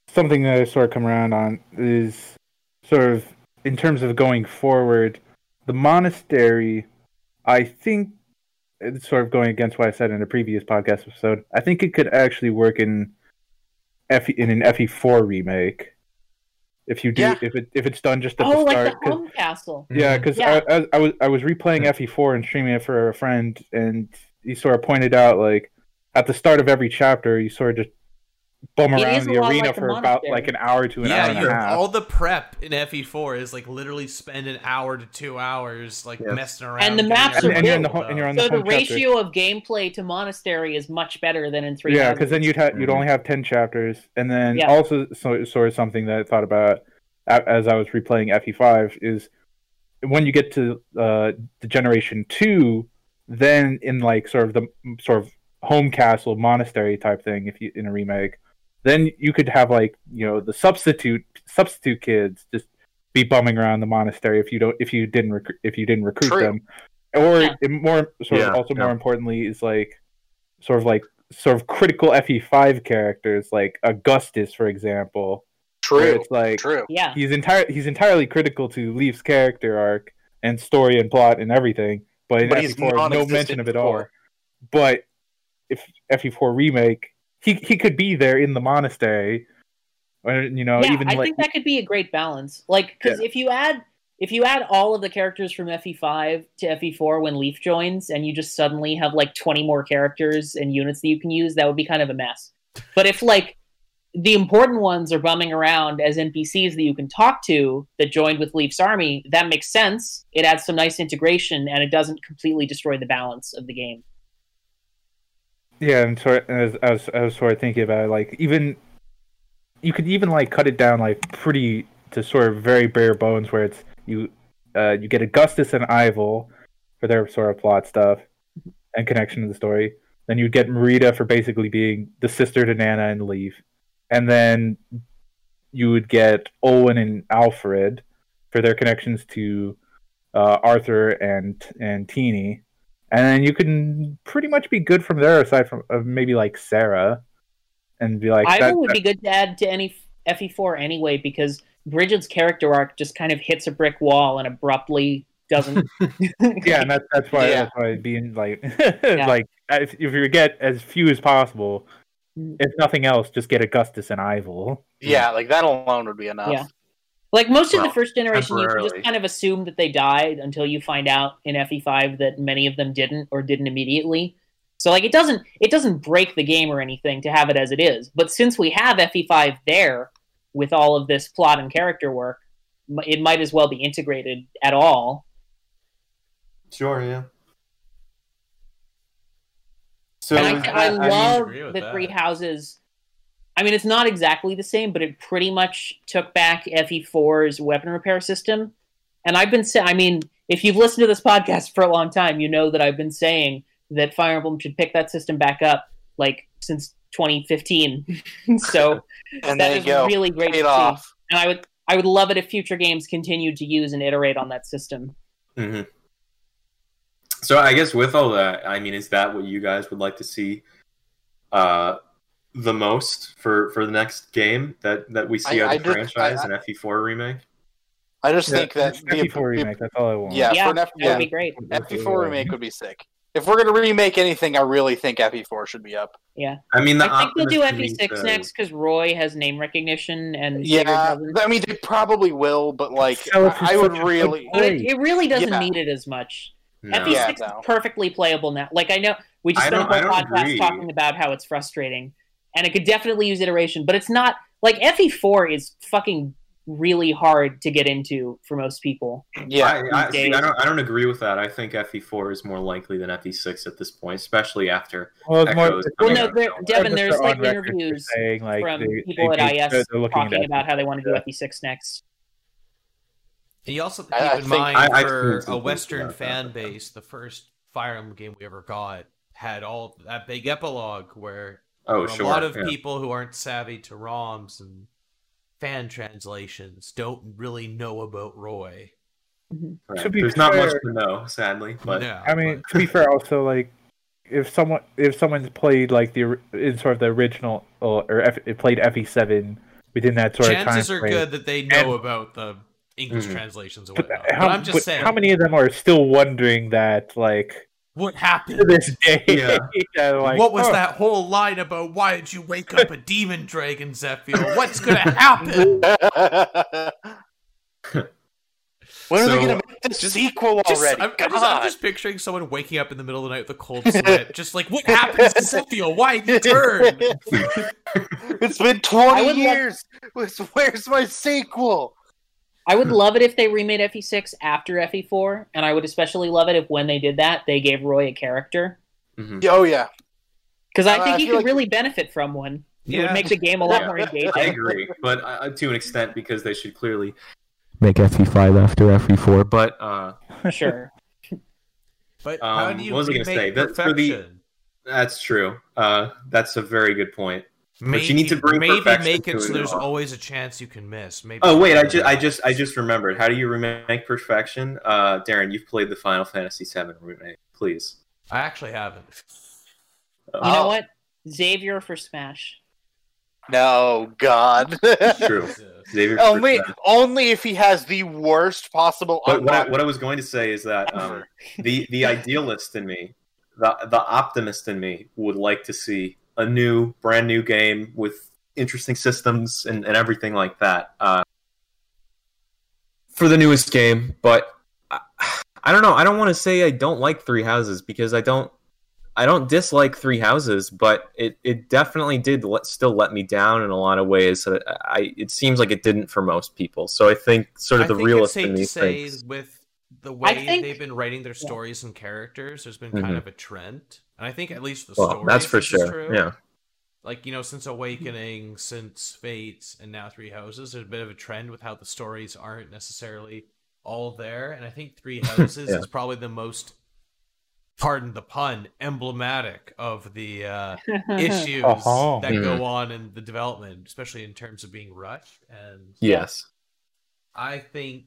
something that I sort of come around on is sort of in terms of going forward, the monastery I think it's sort of going against what I said in a previous podcast episode. I think it could actually work in F in an FE4 remake. If you do Yeah. if it if it's done just at Oh, the like start the 'cause- home castle. yeah, mm-hmm. because Yeah. I, I, I was I was replaying FE4 and streaming it for a friend, and he sort of pointed out like at the start of every chapter, you sort of just bum It around the arena like the for about like an hour to an hour and a you half. all the prep in FE4 is like literally spend an hour to two hours like Yes. messing around. And the maps are everything and you're in the built and you're on So the the home chapter. ratio of gameplay to monastery is much better than in three. Yeah, because then you'd have you'd Mhm. only have ten chapters, and then Yeah. also so, sort of something that I thought about as I was replaying FE5 is when you get to uh, the generation two, then in like sort of the sort of home castle monastery type thing, if you in a remake, then you could have like you know the substitute substitute kids just be bumming around the monastery if you don't if you didn't recruit if you didn't recruit True. them, or Yeah. it more sort Yeah, of also more importantly is like sort of like sort of critical FE5 characters like Augustus, for example. True. It's like True. Yeah. he's entire he's entirely critical to Leaf's character arc and story and plot and everything, but in But he's FE4 no non-existent mention of it all. But if FE4 remake, he he could be there in the monastery, or you know yeah, even I like think that could be a great balance. Like, because if you add if you add all of the characters from FE5 to FE4 when Leaf joins, and you just suddenly have like twenty more characters and units that you can use, that would be kind of a mess. But if like the important ones are bumming around as NPCs that you can talk to that joined with Leaf's army, that makes sense. It adds some nice integration, and it doesn't completely destroy the balance of the game. Yeah, and sort as I was, I was sort of thinking about it, like even you could even like cut it down like pretty to sort of very bare bones where it's you uh you get Augustus and Ivel for their sort of plot stuff and connection to the story. Then you'd get Marita for basically being the sister to Nana and Leaf. And then you would get Owen and Alfred for their connections to uh, Arthur and and Teeny and then you can pretty much be good from there, aside from uh, maybe like Sarah, and be like, Ivan would that- be good to add to any FE4 anyway because Brigid's character arc just kind of hits a brick wall and abruptly doesn't. yeah, and that's that's why Yeah. that's why being like like if, if you get as few as possible, Mm. if nothing else, just get Augustus and Ivel. Yeah, like that alone would be enough. Yeah. Like most of the first generation, you can just kind of assume that they died until you find out in FE5 that many of them didn't or didn't immediately. So like it doesn't it doesn't break the game or anything to have it as it is. But since we have FE5 there with all of this plot and character work, it might as well be integrated at all. Sure, yeah. So and I, I, I- I love agree with the that. three houses. I mean, it's not exactly the same, but it pretty much took back FE4's weapon repair system. And I've been saying, I mean, if you've listened to this podcast for a long time, you know that I've been saying that Fire Emblem should pick that system back up, like since 2015. so And that there is you go. really great to Paid see. And I would, I would love it if future games continued to use and iterate on that system. hmm So I guess with all that, I mean, is that what you guys would like to see uh, the most for for the next game that that we see I- out of the just- franchise, I- an FE4 remake? I just Yeah, think that the, FE4 remake. That's all I want. Yeah, yeah, for an F- that yeah. would be great. FE4 remake would be sick. If we're gonna remake anything, I really think FE4 should be up. Yeah, I mean, the I think they'll do Optimus to FE6 says- next because Roy has name recognition and Yeah. I mean they probably will, but like Sell it for I would really. it, it really doesn't Yeah. need it as much. No. FE6 Yeah, is perfectly playable now. Like I know we just spent a whole podcast agree. talking about how it's frustrating, and it could definitely use iteration. But it's not like FE4 is fucking really hard to get into for most people. Yeah, I, I, see. I don't. I don't agree with that. I think FE4 is more likely than FE6 at this point, especially after Well, more, Well, no, there, Devin, there's like on record for interviews saying, like, from they- people they- at they're- IS talking at about how they want to do Yeah. FE6 next. And you also have I- keep I in mind I- I for a Western about that. fan base, the first Fire Emblem game we ever got had all that big epilogue where oh a sure, lot of yeah. people who aren't savvy to ROMs and fan translations don't really know about Roy. Right. To be There's not much to know, sadly. But Yeah, I mean, but- to be fair, also like if someone if someone's played like the in sort of the original or, or F, it played FE7 within that sort of time chances are frame, good that they know And- about the English Mhm. translations and But whatnot. how, but I'm just but saying, how many of them are still wondering that like what happened to happened? this day? Yeah. they're like, what was "Oh, that whole line about? Why did you wake up a demon dragon, Zephiel? What's gonna happen? when are they gonna make the Just- sequel Just, already? I'm, I'm just, I'm just picturing someone waking up in the middle of the night with a cold sweat, just like, what happens to Zephiel? Why did he turn? it's been twenty would love- years. Where's my sequel? I would love it if they remade FE6 after FE4, and I would especially love it if when they did that, they gave Roy a character. Mhm. Oh yeah, Because I Uh, think I he could like- really benefit from one. Yeah. It would make the game a lot more engaging. I agree, but uh, to an extent because they should clearly make FE5 after FE4. But uh, Sure. But how Um, do you what was I gonna say? That- for the- that's true. Uh, that's a very good point. Maybe, you need to bring maybe make to it so it there's all. always a chance you can miss. Maybe. Oh wait, I just I just I just remembered. How do you remake perfection? Uh, Darren, you've played the Final Fantasy VII remake. Please. I actually haven't. You know what? Xavier for Smash. No, God. True. Xavier only, Furtado. only if he has the worst possible. But what I, what I was going to say is that um, the the idealist in me, the the optimist in me, would like to see a new, brand new game with interesting systems and, and everything like that uh, for the newest game. But I, I don't know. I don't want to say I don't like Three Houses because I don't. I don't dislike Three Houses, but it, it definitely did let, still let me down in a lot of ways. So I it seems like it didn't for most people. So I think sort of I the realist safe in to me say thinks. with the way think- they've been writing their stories and characters, there's been kind Mhm. of a trend, and I think at least the Well, stories. that's for this is sure. true. Yeah. like you know since awakening since fates and now three houses there's a bit of a trend with how the stories aren't necessarily all there and i think three houses Yeah. is probably the most pardon the pun emblematic of the uh issues Uh-huh. that Mhm. go on in the development especially in terms of being rushed and Yes. I think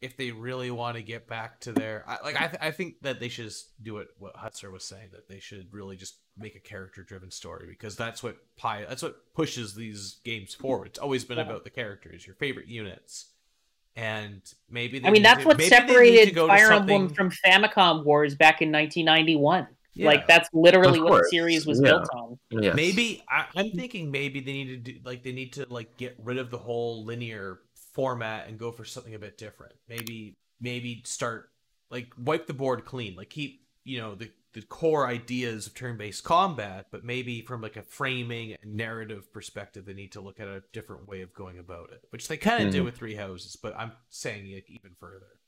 if they really want to get back to their I, like, I, th- I think that they should just do it. What Hutzer was saying that they should really just make a character-driven story because that's what pi that's what pushes these games forward. It's always been about the characters, your favorite units, and maybe they I mean, that's to- what maybe they need to separated Fire Emblem from Famicom Wars back in 1991. Yeah. Like that's literally what the series was yeah. built on. Yes. Maybe I, I'm thinking maybe they need to do like they need to like get rid of the whole linear format and go for something a bit different. Maybe maybe start like wipe the board clean. Like keep you know the the core ideas of turn-based combat, but maybe from like a framing and narrative perspective, they need to look at a different way of going about it, which they kind of do Mhm. with Three Houses. But I'm saying like even further.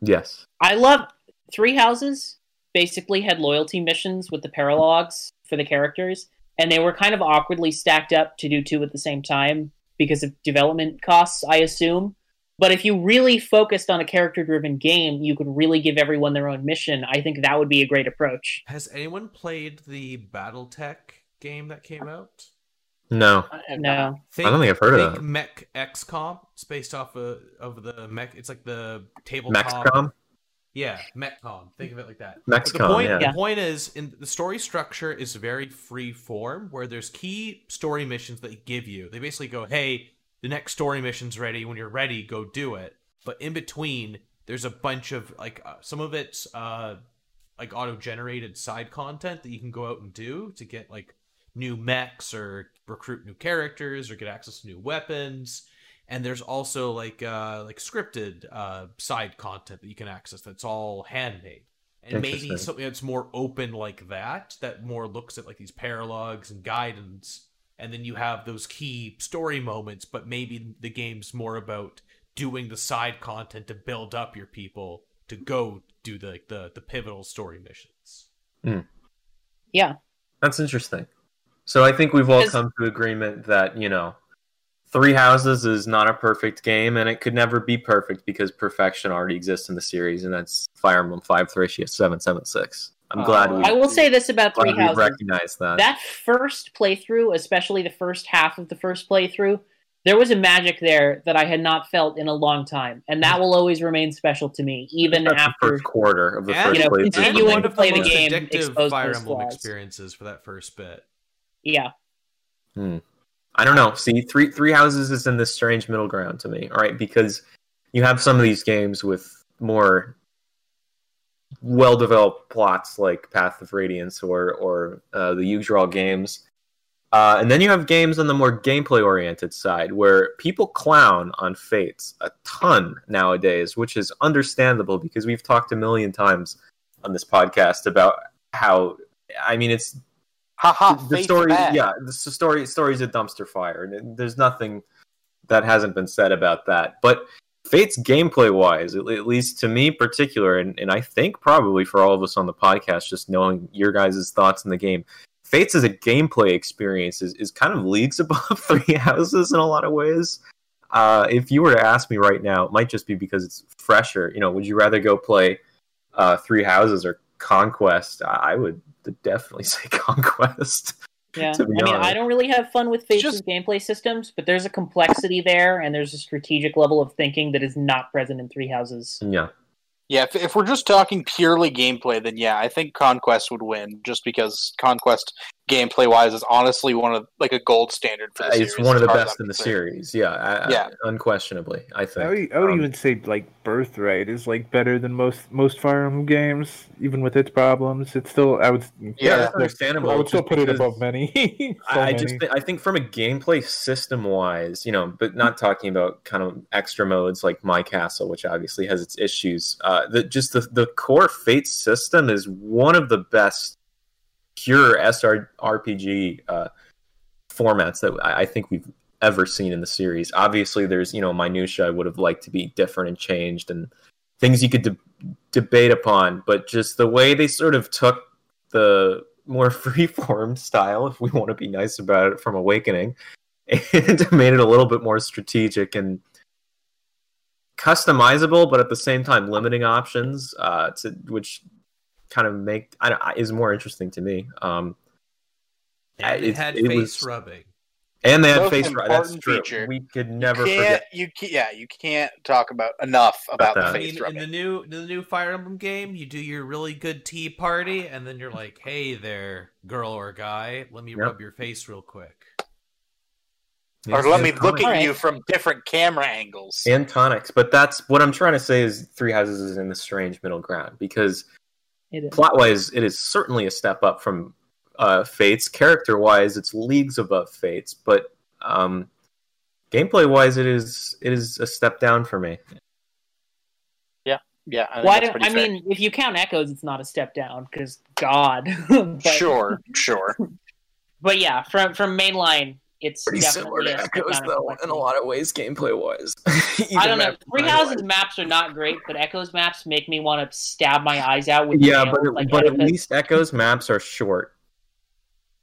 Yes. I love Three Houses. Basically, had loyalty missions with the paralogs for the characters, and they were kind of awkwardly stacked up to do two at the same time because of development costs, I assume. But if you really focused on a character-driven game, you could really give everyone their own mission. I think that would be a great approach. Has anyone played the BattleTech game that came out? No. No, Think, I don't think I've heard of think that. Mech XCOM. It's based off of, of the mech. It's like the tabletop. Mech XCOM? Yeah, MechCom. Think of it like that. But the point, yeah. the point is, in the story structure is very free form, where there's key story missions that they give you. They basically go, "Hey, the next story mission's ready. When you're ready, go do it." But in between, there's a bunch of like uh, some of it's uh like auto-generated side content that you can go out and do to get like new mechs or recruit new characters or get access to new weapons and there's also like uh like scripted uh side content that you can access that's all handmade. And maybe something that's more open like that that more looks at like these paralogs and guidance. And then you have those key story moments but maybe the game's more about doing the side content to build up your people to go do the the, the pivotal story missions. Yeah, That's interesting. So I think we've all come to agreement that, you know, Three Houses is not a perfect game and it could never be perfect because perfection already exists in the series and that's Fire Emblem 5 Thracia 776. I'm glad Oh, we, I will say this about Three glad we Houses. recognize that. that first playthrough, especially the first half of the first playthrough, there was a magic there that I had not felt in a long time, and that will always remain special to me, even That's the after. first quarter of the And, first you know, playthrough. continuing one to play the the most game, addictive expose Fire Emblem flaws. experiences for that first bit. Yeah, hmm. I don't know. See, three three houses is in this strange middle ground to me, all right? Because you have some of these games with more well developed plots like Path of Radiance or or uh, the Tellius games, uh, and then you have games on the more gameplay oriented side where people clown on Fates a ton nowadays, which is understandable because we've talked a million times on this podcast about how I mean it's The story bad. yeah the story story's a dumpster fire and there's nothing that hasn't been said about that but fate's gameplay wise at, at least to me in particular and, and i think probably for all of us on the podcast just knowing your guys' thoughts in the game Fates as a gameplay experience is, is kind of leagues above Three Houses in a lot of ways. Uh, if you were to ask me right now, it might just be because it's fresher. You know, would you rather go play uh, Three Houses or Conquest? I I would definitely say Conquest. Yeah, to be I mean, honest. I don't really have fun with Fates' Just- gameplay systems, but there's a complexity there, and there's a strategic level of thinking that is not present in Three Houses. Yeah, Yeah, if, if we're just talking purely gameplay, then yeah, I think Conquest would win, just because Conquest gameplay wise is honestly one of like a gold standard for the Uh, it's series, one of the as far as best in the concerned. series. Yeah, I, I- Yeah. unquestionably. I think. I would, I would Um, even say like Birthright is like better than most most Fire Emblem games, even with its problems. It's still I would Yeah, that's understandable. I would still put it above many. So I I just many. thi- I think from a gameplay system wise, you know, but not talking about kind of extra modes like My Castle, which obviously has its issues. Uh, the just the the core Fate system is one of the best pure SR RPG uh, formats that I, I think we've ever seen in the series. Obviously, there's you know minutia I would have liked to be different and changed, and things you could de- debate upon. But just the way they sort of took the more freeform style, if we want to be nice about it, from Awakening, and made it a little bit more strategic and customizable, but at the same time limiting options, uh, to which kind of make I don't, is more interesting to me. Um, And it, it- had it face was- rubbing. and they had Most face. That's true. feature. We could never can't, forget. you can't, yeah, you can't talk about enough about, About the that. I face rubbing. in the new in the new Fire Emblem game, you do your really good tea party, and then you're like, "Hey there, girl or guy, let me Yep. rub your face real quick." or Yes, let me and look at you from different camera angles. and tonics. But that's what I'm trying to say is Three Houses is in the strange middle ground because It is. Plot wise, it is certainly a step up from uh, Fates. Character wise, it's leagues above Fates, but um, gameplay wise, it is it is a step down for me. yeah, I think Why don't I mean, if you count Echoes, it's not a step down because God. but, sure, sure. but yeah, from from mainline, it's pretty similar to Echoes though in a lot of ways, gameplay wise. I don't know. Three Houses maps are not great, but Echoes maps make me want to stab my eyes out with Yeah, nails, but like but at least Echo's maps are short.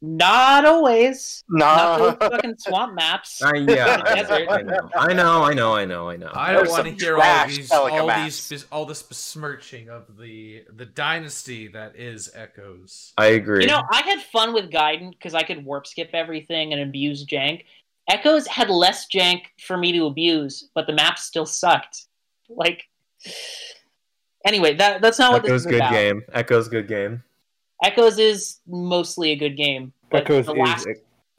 Not always. Not No, those fucking swamp maps. I, yeah, I know, I know, I know, I know, I know, I don't want to hear all these, all these, all this besmirching of the the dynasty that is Echoes. I agree. You know, I had fun with Gaiden because I could warp skip everything and abuse jank. Echoes had less jank for me to abuse, but the maps still sucked. Like, anyway, that that's not what Echo's this is Echo's good about. game. Echo's good game. Echoes is mostly a good game, but Echoes the is last,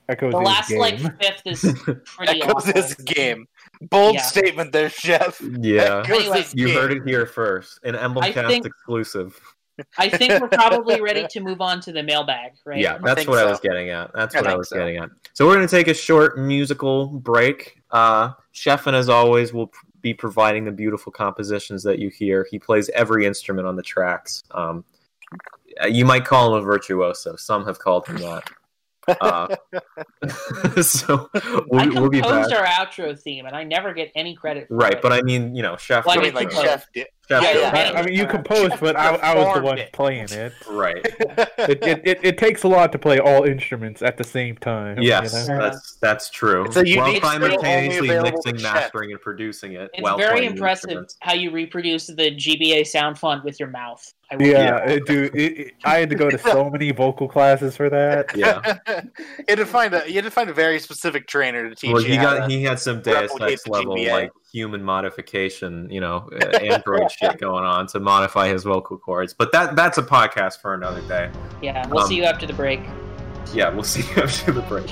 Echoes the is last game. like fifth is pretty Echoes awful. this game. Bold Yeah. statement there, Chef. Yeah, Anyway, you game. heard it here first. An Emblemcast think- exclusive. I think we're probably ready to move on to the mailbag, right? Yeah, that's think what I was getting at. That's I what I was so. getting at. So we're going to take a short musical break. Uh, and as always, will p- be providing the beautiful compositions that you hear. He plays every instrument on the tracks. Um, you might call him a virtuoso. Some have called him that. Uh, so I we'll, we'll be back. composed our outro theme, and I never get any credit for Right, it. but I mean, you know, Chef. Well, I I mean, like. Chef did. Chef yeah, did. yeah. I, I mean, you composed, but I, I was the one it. playing it. Right. It, it, it. it takes a lot to play all instruments at the same time. Yes, you know? that's that's true. It's a unique while skill only simultaneously mixing, mastering, and producing it. It's while very impressive how you reproduce the GBA sound font with your mouth. I Yeah, it- dude, it, it- I had to go to so many vocal classes for that. Yeah. you had to find a you had to find a very specific trainer to teach Well, you he how got to- he had some Deus replicate Ex the level GBA. like human modification, you know, uh, Android shit going on to modify his vocal cords. But that that's a podcast for another day. Yeah, we'll Um, see you after the break. Yeah, we'll see you after the break.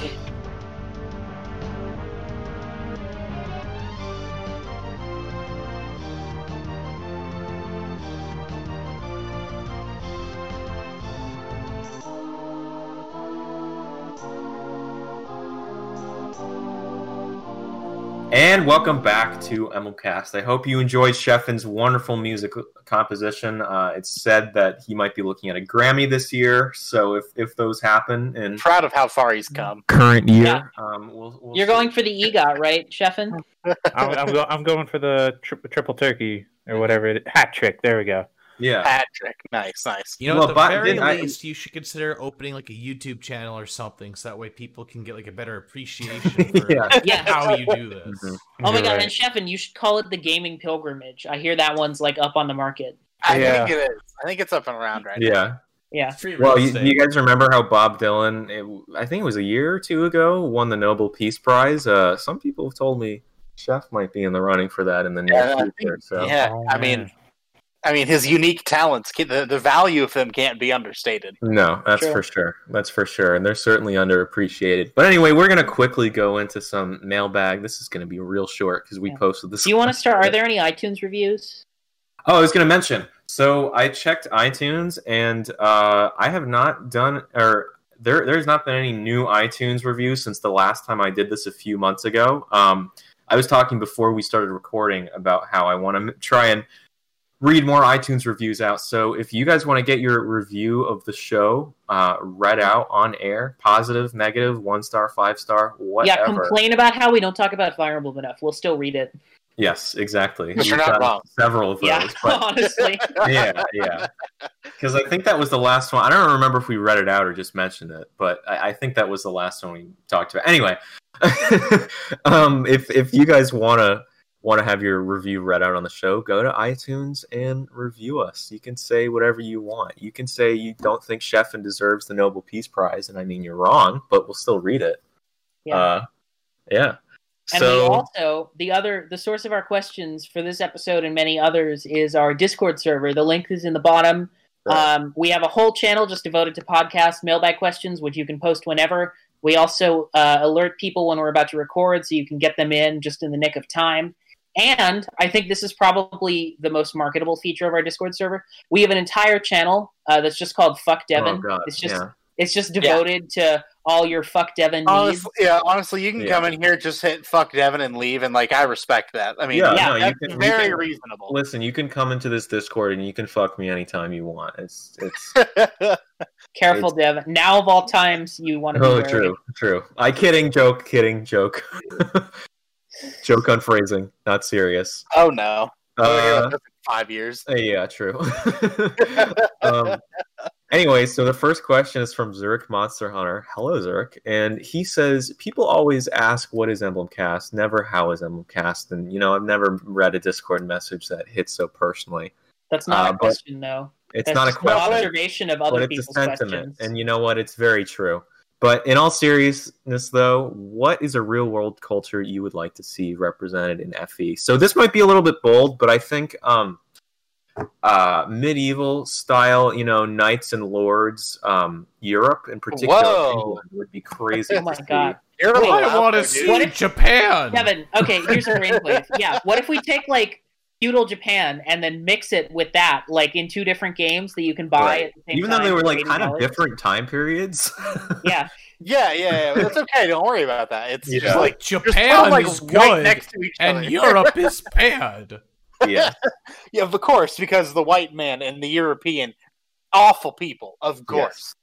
And welcome back to Emblemcast. I hope you enjoyed Sheffin's wonderful music composition. Uh, it's said that he might be looking at a Grammy this year, so if, if those happen and proud of how far he's come. current year, Yeah. um, we'll, we'll You're see. going for the EGOT, right, Sheffin? I'm, I'm, go, I'm going for the tri- triple turkey or whatever it hat trick. There we go. Yeah. Patrick. Nice, nice. You know, Well, at the but very didn't I- least, you should consider opening like a YouTube channel or something, so that way people can get like a better appreciation for Yeah. Yeah. how you do this. Mhm. Oh my You're god, right. and Sheffin, you should call it the Gaming Pilgrimage. I hear that one's like up on the market. I Yeah. think it is. I think it's up and around right now. Yeah. Yeah. Free Well, you, you guys remember how Bob Dylan, it, I think it was a year or two ago, won the Nobel Peace Prize? Uh, some people have told me Chef might be in the running for that in the near Yeah, future. think- So yeah, Oh, I mean, man. I mean, his unique talents, the, the value of them can't be understated. No, that's Sure. for sure. That's for sure. And they're certainly underappreciated. But anyway, we're going to quickly go into some mailbag. This is going to be real short because we Yeah. posted this. Do you want to start? Are there any iTunes reviews? Oh, I was going to mention. So I checked iTunes, and uh, I have not done, or there, there's not been any new iTunes reviews since the last time I did this a few months ago. Um, I was talking before we started recording about how I want to try and read more iTunes reviews out. So if you guys want to get your review of the show uh, read out on air, positive, negative, one star, five star, whatever. Yeah, complain about how we don't talk about Fire Emblem enough. We'll still read it. Yes, exactly. But you're We've not wrong. Several of those. Yeah, but honestly. yeah, yeah. Because I think that was the last one. I don't remember if we read it out or just mentioned it, but I, I think that was the last one we talked about. Anyway, um, if if you guys want to want to have your review read out on the show, go to iTunes and review us. You can say whatever you want. You can say you don't think Sheffin deserves the Nobel Peace Prize, and I mean you're wrong, but we'll still read it. Yeah. Uh, yeah. And so we also the other the source of our questions for this episode and many others is our Discord server. The link is in the bottom. Right. Um, we have a whole channel just devoted to podcast mailbag questions, which you can post whenever. We also uh, alert people when we're about to record, so you can get them in just in the nick of time. And I think this is probably the most marketable feature of our Discord server. We have an entire channel uh, that's just called "Fuck Devin." oh god, it's just yeah. it's just devoted to all your "Fuck Devin" needs. Honestly, yeah, honestly, you can Yeah. come in here, just hit "fuck Devin" and leave, and like I respect that. I mean, Yeah, no, you that's can- you very can- reasonable. Listen, you can come into this Discord and you can fuck me anytime you want. It's it's Careful, Devon. Now of all times, you want to be oh wary. true, true. I kidding, joke, kidding, joke. joke on phrasing, not serious. oh no, oh, yeah, Uh, five years. yeah, true. um, anyway, so the first question is from Zurich Monster Hunter. Hello, Zurich, and he says people always ask what is Emblem Cast, never how is Emblem Cast, and you know I've never read a Discord message that hits so personally. That's not Uh, a question, though. It's That's not a question. observation of but other it's a people's sentiment questions. and you know what it's very true but in all seriousness though what is a real world culture you would like to see represented in fe so this might be a little bit bold but i think um uh medieval style you know knights and lords um europe in particular England would be crazy oh my to see. god, You're Wait, I want to see What if- Japan. Kevin. Okay, here's a brain plate. Yeah, what if we take like feudal Japan and then mix it with that, like in two different games that you can buy Right. at the same even time? though they were like kind of different time periods Yeah, Yeah, yeah, yeah. That's okay. Don't worry about that. It's Yeah. just like Japan them, like is right good, next to each and other. Europe is bad. yeah yeah, of course, because the white man and the European, awful people. Of course.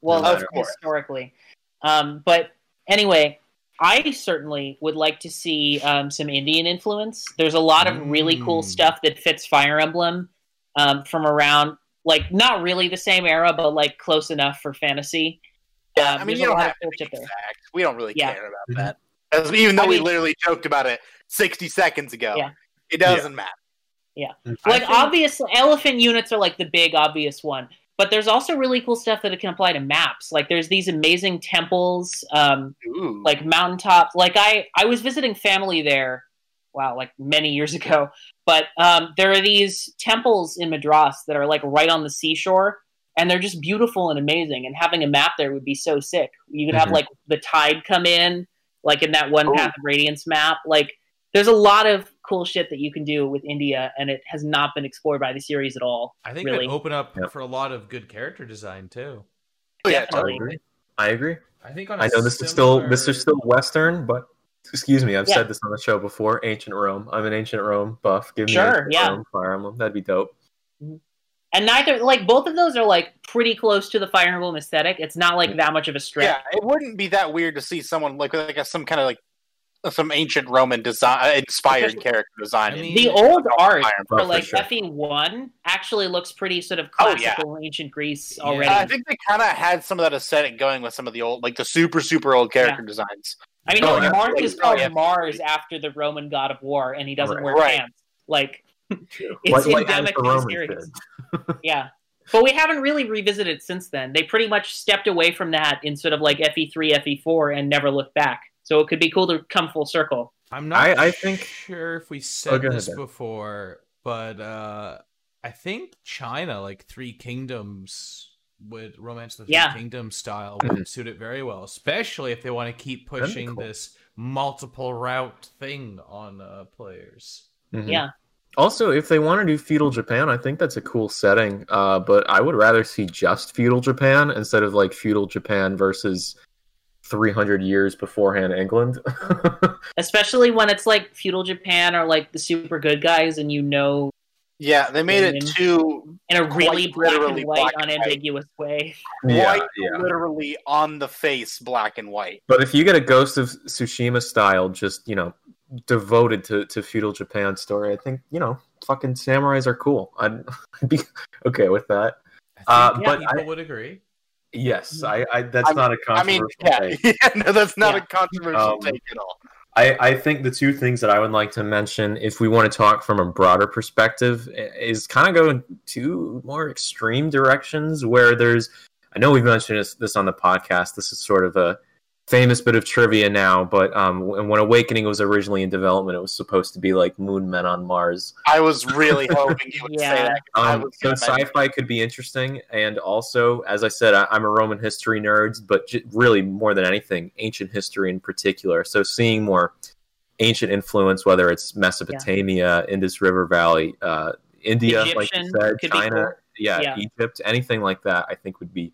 well, No Of course. historically. Um, but anyway, I certainly would like to see um, some Indian influence. There's a lot of really cool Mm. stuff that fits Fire Emblem um, from around, like not really the same era, but like close enough for fantasy. Yeah, Um, I mean, you don't have cool to be there. exact. We don't really Yeah. care about Mhm. that. As, even though I we literally joked about it 60 seconds ago, Yeah. it doesn't matter. Yeah, like think- obvious elephant units are like the big obvious one but there's also really cool stuff that it can apply to maps like there's these amazing temples um, like mountaintop like i i was visiting family there wow like many years ago but um, there are these temples in madras that are like right on the seashore and they're just beautiful and amazing and having a map there would be so sick you could have Mhm. like the tide come in like in that one Oh. path of radiance map like there's a lot of cool shit that you can do with india and it has not been explored by the series at all I think Really? it open up Yep. for a lot of good character design too. Oh, yeah, I agree. I agree. I think on I a know this is still this is still Western, but excuse me, I've Yeah. said this on the show before. Ancient Rome. I'm an ancient Rome buff. Give me Sure, yeah. Rome, Fire Emblem. That'd be dope. Mm-hmm. and neither like both of those are like pretty close to the fire emblem aesthetic it's not like that much of a stretch yeah, it wouldn't be that weird to see someone like like a, some kind of like some ancient Roman design uh, inspired Because- character design. I mean- The old art Fire for oh, for like sure. FE one actually looks pretty sort of Oh, yeah. classical ancient Greece Yeah. already. I think they kind of had some of that aesthetic going with some of the old, like the super super old character designs. I mean, Oh, no, yeah. Mars is Oh, called yeah. Mars after the Roman god of war, and he doesn't Right. wear Right. pants. Like, it's Like- like endemic to the series. Yeah. But we haven't really revisited since then. They pretty much stepped away from that in sort of like FE3, FE4, and never looked back. So it could be cool to come full circle. I'm not I- I think- sure if we Oh, said go ahead, this Dan. before, but uh, I think China, like Three Kingdoms, would Romance of the Three Yeah. Kingdoms style Mhm. would suit it very well, especially if they want to keep pushing cool. this multiple route thing on uh, players. Mhm. Yeah. Also, if they want to do feudal Japan, I think that's a cool setting. Uh, but I would rather see just feudal Japan instead of like feudal Japan versus 300 years beforehand England. Especially when it's like feudal Japan or like the super good guys, and you know, Yeah, they made it too in a really black literally and white, black and white. unambiguous way. yeah, quite yeah. literally on the face, black and white. But if you get a Ghost of Tsushima style, just you know, devoted to, to feudal Japan story, I think you know, fucking samurais are cool. I'd, I'd be okay with that. I Uh, think but people I- would agree. Yes, I, I that's I mean- not a I mean, controversial yeah, take. yeah, no, that's not Yeah. a controversial Um, take at all. I, I think the two things that I would like to mention, if we want to talk from a broader perspective, is kind of go in two more extreme directions where there's, I know we've mentioned this, this on the podcast. This is sort of a famous bit of trivia now, but um, when when Awakening was originally in development, it was supposed to be like Moon Men on Mars. I was really hoping you would say Yeah. that. 'cause I Um, so sci-fi could be interesting, and also, as I said, I, I'm a Roman history nerd, but j- really more than anything, ancient history in particular. So seeing more ancient influence, whether it's Mesopotamia, Indus River Valley, uh, India, like you said, China, cool. yeah, Yeah. Egypt, anything like that, I think would be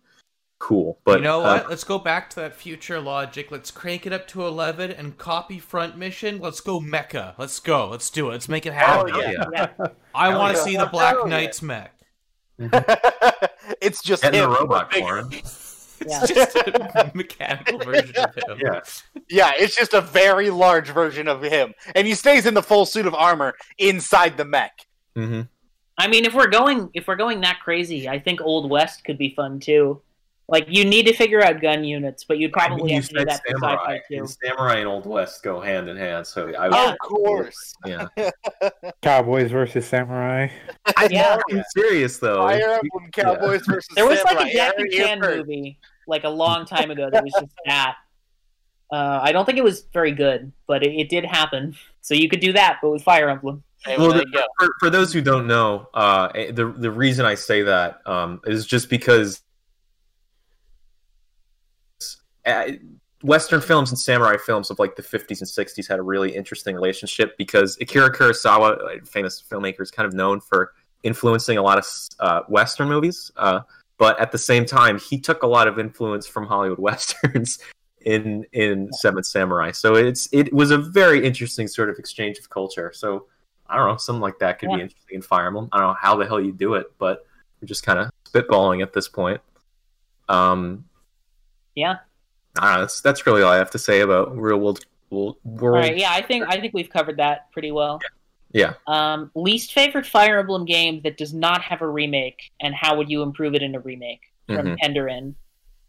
cool. But you know uh, what? Let's go back to that future logic. Let's crank it up to 11 and copy front mission. Let's go mecha. Let's go. Let's do it. Let's make it happen. Oh, yeah. yeah. Yeah. I want to see the Black Hell yeah. Knight's mech. it's just Get in him. the robot Big- form. Yeah. It's just a mechanical version of him. Yeah. Yeah, it's just a very large version of him, and he stays in the full suit of armor inside the mech. hmm I mean, if we're going if we're going that crazy, I think Old West could be fun too. Like you need to figure out gun units, but you'd I probably mean, you have to do said that for samurai, sci-fi too. and samurai and Old West go hand in hand. So I would, Yeah. Of course, yeah. Cowboys versus samurai. I, yeah. I'm serious though. Fire If you- Emblem Cowboys versus There was like a Jackie Chan movie like a long time ago that was just that. Uh, I don't think it was very good, but it, it did happen. So you could do that, but with Fire Emblem. Hey, well, well, the- for, for those who don't know, uh, the the reason I say that um, is just because Western films and samurai films of like the 50s and 60s had a really interesting relationship because Akira Kurosawa, a famous filmmaker, is kind of known for influencing a lot of uh, Western movies. Uh, but at the same time, he took a lot of influence from Hollywood westerns in in Seven Samurai. So it's it was a very interesting sort of exchange of culture. So I don't know, something like that could Yeah. be interesting in Fire Emblem. I don't know how the hell you do it, but we're just kind of spitballing at this point. Um, Yeah. I that's that's really all I have to say about real world world. All right. Yeah, I think I think we've covered that pretty well. Yeah. Um, least favorite Fire Emblem game that does not have a remake, and how would you improve it in a remake from Mhm. Penderin?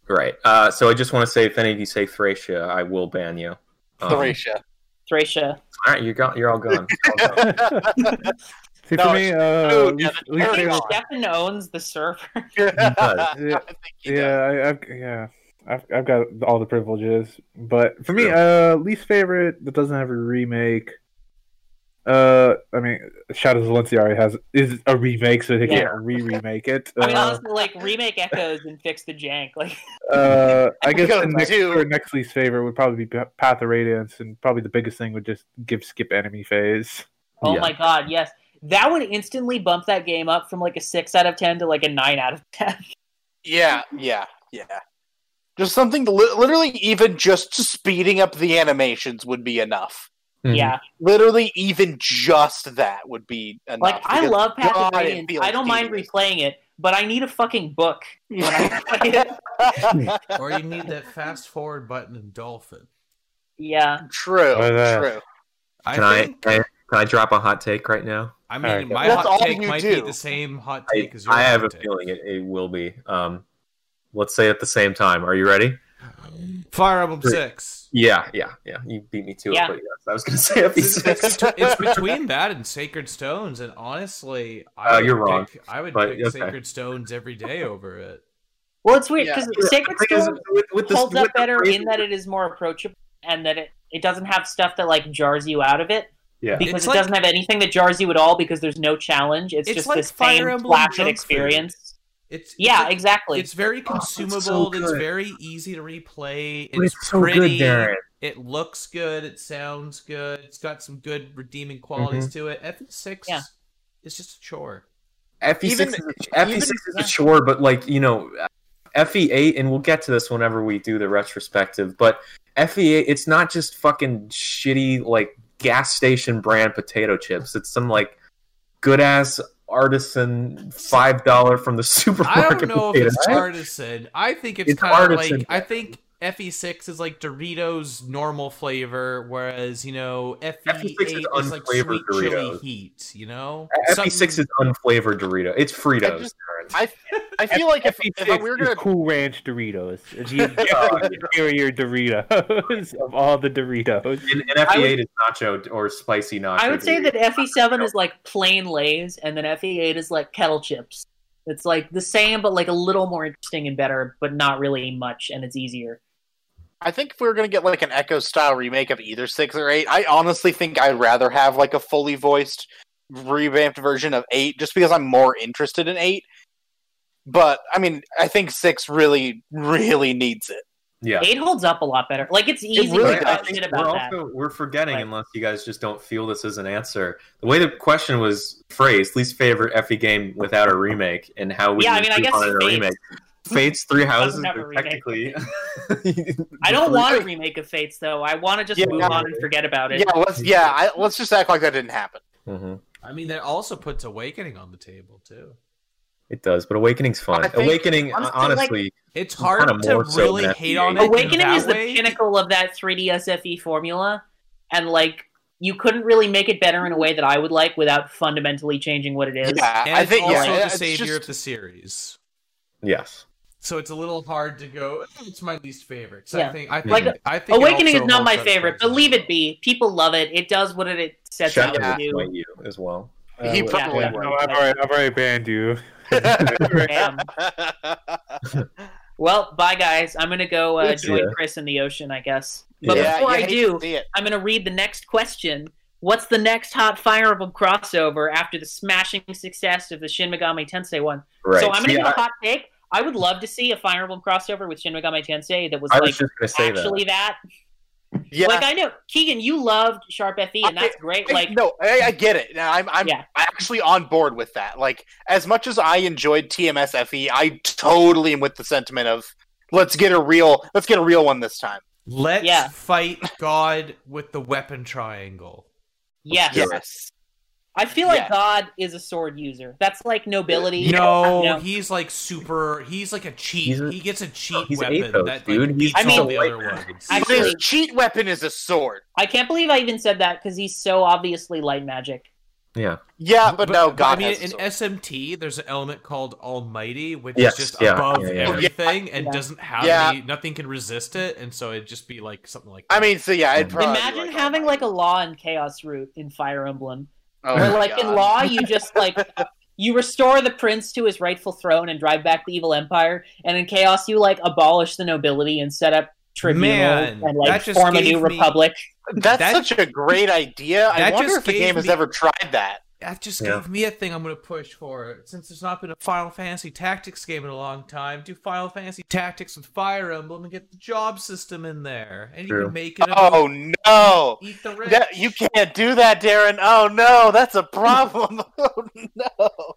Right. Uh, so I just want to say, if any of you say Thracia, I will ban you. Um, Thracia. Thracia. All right, you're gone. You're all gone. All gone. See, No, for me, uh, food, least, yeah, least I think Carry favorite, on. Stefan owns the server. does. Yeah. I think he does. yeah, I, I've yeah, I've I've got all the privileges, but for me, Sure. uh, least favorite that doesn't have a remake. Uh, I mean, Shadows of Valencia already has is a remake, so they Yeah. can't re-remake it. I mean, Uh, honestly, like remake Echoes and fix the jank. Like, Uh, I guess the next, or next least favorite would probably be Path of Radiance, and probably the biggest thing would just give skip enemy phase. oh Yeah. my god, yes, that would instantly bump that game up from like a six out of ten to like a nine out of ten. Yeah, yeah, yeah. Just something, li- literally, even just speeding up the animations would be enough. Mhm. Yeah, Literally, even just that would be enough. like I love Path God, of Radiance. I don't mind tedious. replaying it, but I need a fucking book when I play it. Or you need that fast forward button in Dolphin. Yeah. True. What is? True. I Can I, think. can I can I drop a hot take right now? I mean, Alright. my That's hot take might do. be the same hot I, take as your I have a take. feeling it, it will be. Um, let's say at the same time. Are you ready? Fire Emblem Great. Six. Yeah, yeah, yeah. You beat me to it, but yes, I was going to say It's, it's, FE6. it's between that and Sacred Stones, and honestly, I Uh, would you're wrong, pick, I would but pick okay. Sacred Stones every day over it. Well, it's weird Yeah. because Sacred The thing with, with this- holds with up the better phrasing- in that it is more approachable and that it, it doesn't have stuff that like jars you out of it Yeah, because It's it like- doesn't have anything that jars you at all because there's no challenge. It's, It's just like the Fire same Emblem placid junk experience. It's Yeah, it's, exactly. It's very Oh, it's so consumable. it's very easy to replay. It's, But it's so pretty. good, Darren. It looks good. It sounds good. It's got some good redeeming qualities Mm-hmm. to it. FE6 Yeah. is just a chore. FE6 Even- is a, FE6 even- is a chore, but like you know, FE8, and we'll get to this whenever we do the retrospective. But FE8, it's not just fucking shitty like gas station brand potato chips. It's some like good ass artisan five dollar from the supermarket. I don't know if it's artisan. I think it's, It's kind of like I think FE6 is like Doritos normal flavor, whereas you know FE8 FE6 is is like unflavored sweet chili heat. You know, FE6 Something- is unflavored Dorito. It's Fritos. just- I I feel like if, if FE6 we were is gonna Cool Ranch Doritos. The oh, superior Doritos of all the Doritos. and, and FE8 is nacho or spicy nacho. I would say Doritos. that FE7 is like plain Lay's, and then FE8 is like kettle chips. It's like the same, but like a little more interesting and better, but not really much, and it's easier. I think if we were gonna get like an Echo style remake of either six or eight, I honestly think I'd rather have like a fully voiced, revamped version of eight, just because I'm more interested in eight. But I mean, I think six really, really needs it. yeah. Eight holds up a lot better. Like it's easy really to But I talk we're about that. also we're forgetting Right. unless you guys just don't feel this is an answer. The way the question was phrased, least favorite FE game without a remake, and how we Yeah, I mean, I guess on a remake. Fates Three Houses Doesn't have a are remake. technically. I don't want a remake of Fates though. I want to just Yeah. move on and forget about it. Yeah, let's yeah, I, let's just act like that didn't happen. Mhm. I mean, that also puts Awakening on the table too. It does, but Awakening's fun. Think- Awakening, honestly, honestly, It's It's hard to more so really than hate on it. in Awakening that is the way. pinnacle of that 3DS FE E formula, and like you couldn't really make it better in a way that I would like without fundamentally changing what it is. Yeah, And I it's think also yeah, the it's savior just- of the series. yes. So it's a little hard to go. It's my least favorite. So Yeah. I think I think Like, I think Awakening is not my favorite, but towards leave it be. People love it. It does what it sets out Shadow to will do. fight you as well. He Uh, probably yeah, would. no, I've already, I've already banned you. Well, bye guys. I'm gonna go uh, join ya. Chris in the ocean, I guess. But Yeah. before I do, to see it. I'm gonna read the next question. What's the next hot Fire Emblem crossover after the smashing success of the Shin Megami Tensei one? Right. So I'm gonna See, give a I, hot take. I would love to see a Fire Emblem crossover with Shin Megami Tensei that was I like was just say actually that. yeah, Like I know Keegan, you loved Sharp FE, and I- that's great. I- Like no, I, I get it. I'm I'm Yeah. actually on board with that. Like as much as I enjoyed TMS FE, I totally am with the sentiment of let's get a real let's get a real one this time. Let's Yeah. fight God with the weapon triangle. yes. Yes. I feel like Yeah. God is a sword user. That's like nobility. No, No. he's like super. He's like a cheat. A- he gets a cheat he's weapon Athos, that dude. like, He's beats I mean- all the other White man. ones. Actually- his cheat weapon is a sword. I can't believe I even said that because he's so obviously light magic. yeah. Yeah, but, no, God I mean, has a in sword. SMT, there's an element called Almighty, which Yes, is just yeah, above yeah, yeah. everything and Yeah. doesn't have Yeah. any. Nothing can resist it, and so it'd just be like something like. I mean, so yeah, I'd Mhm. probably Imagine like having Almighty. like a law and chaos route in Fire Emblem. Oh Where my like in law you just like you restore the prince to his rightful throne and drive back the evil empire, and in chaos you like abolish the nobility and set up tribunals Man, and like form a new me- republic. That's That- such a great idea. I wonder if the gave game has ever tried that. That just Yeah. gave me a thing I'm going to push for. Since there's not been a Final Fantasy Tactics game in a long time, do Final Fantasy Tactics with Fire Emblem and get the job system in there. And you can make it a Oh no. eat the rich. That, you can't do that, Darren. Oh no, that's a problem. oh no.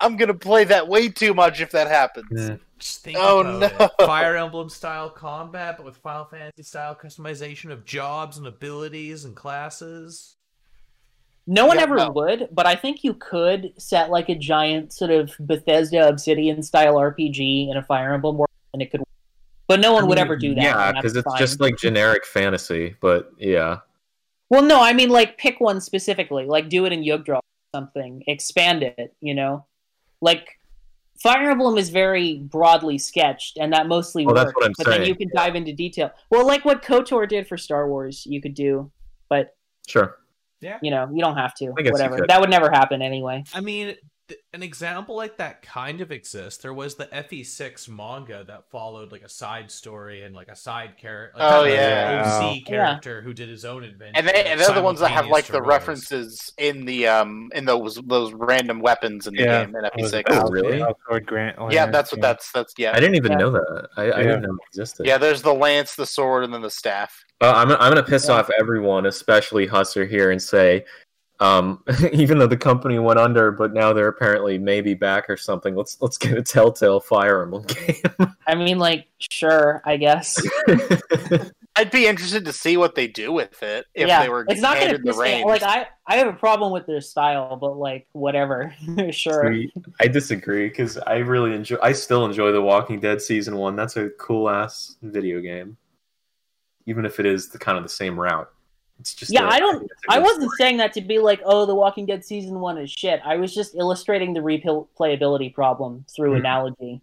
I'm gonna play that way too much if that happens. Just think Oh, about no. it. Fire Emblem style combat, but with Final Fantasy style customization of jobs and abilities and classes. No one Yeah, ever no. would, but I think you could set like a giant sort of Bethesda Obsidian style RPG in a Fire Emblem world, and it could. But but no one would ever do mm, that. Yeah, because it's fine. just like generic fantasy. But yeah, Well, no, I mean like pick one specifically, like do it in Jugdral or something, expand it. You know, like Fire Emblem is very broadly sketched, and that mostly Well, works. that's what I'm but then you can dive into detail. Well, like what Kotor did for Star Wars, you could do, but sure. You know, you don't have to. I guess you Whatever. That would never happen anyway. I mean, th- an example like that kind of exists. There was the FE6 manga that followed like a side story and like a side character. Like, Oh, kind of yeah. OC Yeah. character who did his own adventure. And they and they're the ones that have like the Rose. references in the um in those those random weapons in the Yeah. game in FE6. Oh, really? Household Grant. Yeah, that's what that's that's yeah. I didn't even Yeah. know that. I, I didn't know it existed. Yeah, there's the lance, the sword, and then the staff. Well, I'm I'm gonna piss Yeah. off everyone, especially Husser here, and say, um, even though the company went under, but now they're apparently maybe back or something. Let's let's get a Telltale Fire Emblem game. I mean, like, sure, I guess. I'd be interested to see what they do with it if yeah, they were it's not gonna the piss me. reins. Like, I, I have a problem with their style, but like, whatever. sure. See, I disagree because I really enjoy. I still enjoy The Walking Dead season one. That's a cool ass video game, even if it is the kind of the same route. It's just Yeah, I don't- I, I wasn't story. saying that to be like, oh, The Walking Dead season one is shit. I was just illustrating the replayability problem through Mhm. analogy,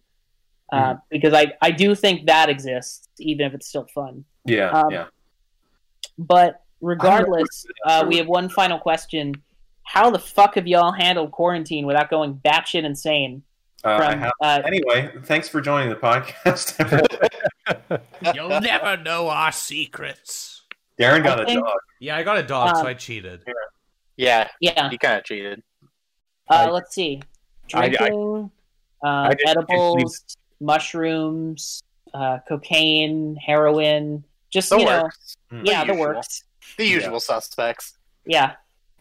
uh, because I, I do think that exists, even if it's still fun. Yeah, um, yeah. But regardless, uh, we have one final question: How the fuck have y'all handled quarantine without going batshit insane? Uh, I From have- uh, Anyway, thanks for joining the podcast. You'll never know our secrets. Darren got I a think- dog. Yeah, I got a dog, so Um, I cheated. yeah, yeah, he kind of cheated. uh, I- let's see: I- I- drinking, uh, I edibles, mushrooms, uh, cocaine, heroin. Just The you know, works. Mm. yeah, the usual. works. The usual suspects. Yeah,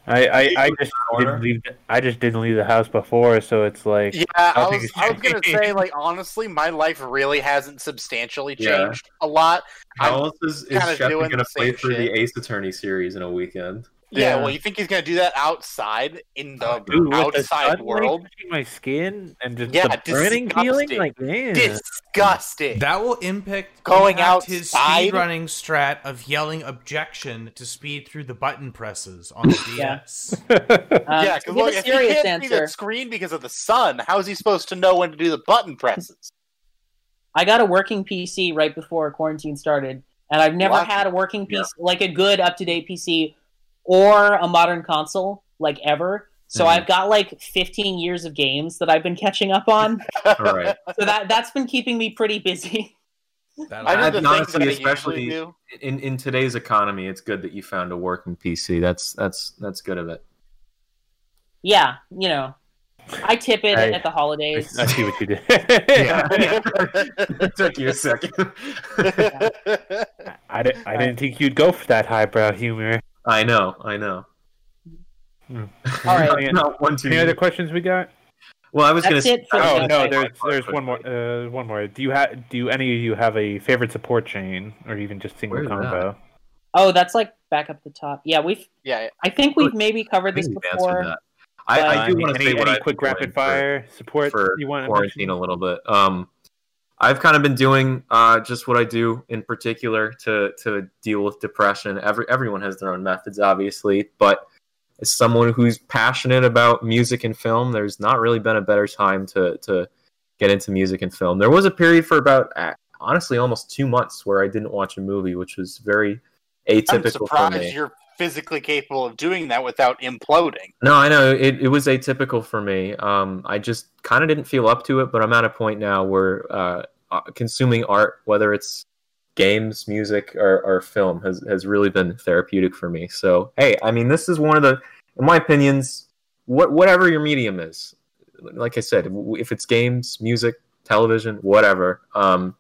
I, I, I just didn't leave. I just didn't leave the house before, so it's like Yeah, I I was I was gonna say like honestly, my life really hasn't substantially Yeah. changed a lot. How else is, is kinda Shepard going to the play same through shit. the Ace Attorney series in a weekend? Yeah, Yeah. well, you think he's gonna do that outside in the Dude, with the outside world? touching my skin and just Yeah, the burning feeling, disgusting. like man, Disgusting. That will impact Going out his outside? speedrunning strat of yelling objection to speed through the button presses on the Yeah. DS. um, yeah, to look, a if he serious can't see answer. screen because of the sun, how is he supposed to know when to do the button presses? I got a working PC right before quarantine started, and I've never What? had a working PC, Yeah. like a good up to date PC or a modern console, like ever. So Mhm. I've got like 15 years of games that I've been catching up on. All right. so that that's been keeping me pretty busy. That'll I know the things honestly, that I especially- usually do. in in today's economy, it's good that you found a working PC. That's that's that's good of it. Yeah, you know, I tip it Hey. at the holidays. I see what you did. it took you a second. I didn't. I didn't think you'd go for that highbrow humor. I know, I know. Hmm. All right. Any, Not one too. any other questions we got? Well, I was gonna. it Oh no, Okay. there's there's one more. Uh, one more. Do you have? Do any of you have a favorite support chain, or even just single Where's that? combo? Oh, that's like back up the top. Yeah, we've. yeah, I think we've maybe covered this before. I, I do any, want to any, say what any I've quick rapid doing for- fire support for you want to quarantine mention? a little bit. Um, I've kind of been doing uh, just what I do in particular to to deal with depression. Every everyone has their own methods, obviously, but as someone who's passionate about music and film, there's not really been a better time to to get into music and film. There was a period for about uh, honestly almost two months where I didn't watch a movie, which was very I'm atypical for me. surprised you're physically capable of doing that without imploding. No, I know it, it was atypical for me. Um, I just kind of didn't feel up to it, but I'm at a point now where uh, consuming art, whether it's games, music, or, or film, has, has really been therapeutic for me. So, hey, I mean, this is one of the, in my opinions, what whatever your medium is, like I said, if it's games, music, television, whatever, um,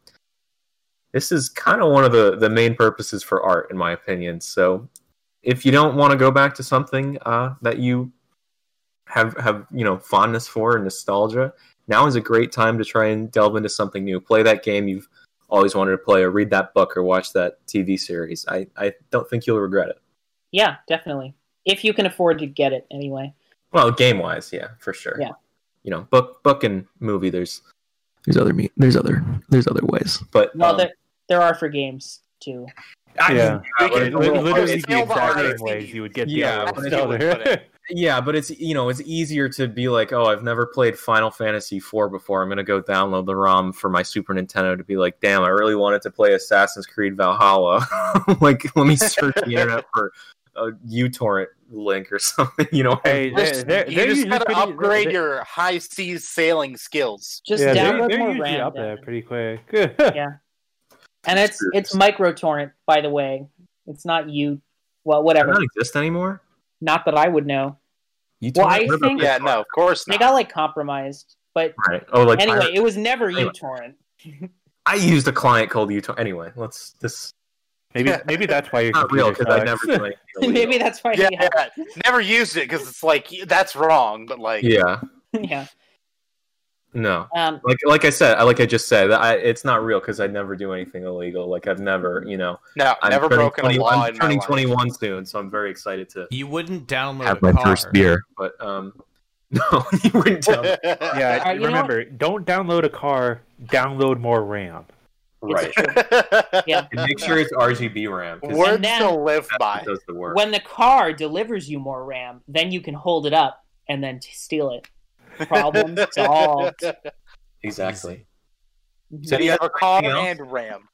this is kind of one of the, the main purposes for art, in my opinion. So, if you don't want to go back to something uh, that you have have you know fondness for and nostalgia, now is a great time to try and delve into something new. Play that game you've always wanted to play, or read that book, or watch that TV series. I, I don't think you'll regret it. Yeah, definitely. If you can afford to get it, anyway. Well, game wise, yeah, for sure. Yeah. You know, book book and movie. There's There's other me. There's other. There's other ways. But Well, um, there there are for games too. I- Yeah. We can- Li- we can literally post the all exact same ways you would get the Yeah, other but ones. you would put it. Yeah, but it's you know it's easier to be like, oh, I've never played Final Fantasy IV before. I'm gonna go download the ROM for my Super Nintendo to be like, damn, I really wanted to play Assassin's Creed Valhalla. like, let me search the internet for a uTorrent link or something. You know, Hey, Just- they're, they're, you they're just gotta pretty- upgrade they're- your high seas sailing skills. Just yeah, they're, download they're more usually RAM. up there pretty quick. Yeah. And it's it's micro torrent, by the way. It's not you. Well, Does whatever. that not exist anymore. Not that I would know. uTorrent? Well, I think- Yeah, no, of course They got like compromised, but Right. Oh, like anyway, pirate- it was never Anyway. uTorrent. I used a client called uTorrent. Anyway, let's this maybe maybe that's why your not real because I never sucks. do anything illegal. Maybe that's why. yeah, Yeah, yeah, never used it because it's like that's wrong. But like, Yeah. yeah. No. Um, Like like I said, like I just said, I, it's not real because I never do anything illegal. Like I've never, you know, no, I'm never broken 20 a law I'm in my turning life. 21 soon, so I'm very excited to You wouldn't download Have a my car. first beer. but um no, you wouldn't tell me. Yeah, Alright, you know remember, don't download a car. Download more RAM. Right. yeah. And make sure it's RGB RAM. 'cause Words then- to live by. does the work. When the car delivers you more RAM, then you can hold it up and then t- steal it. Problem solved. exactly. So you have a car and RAM.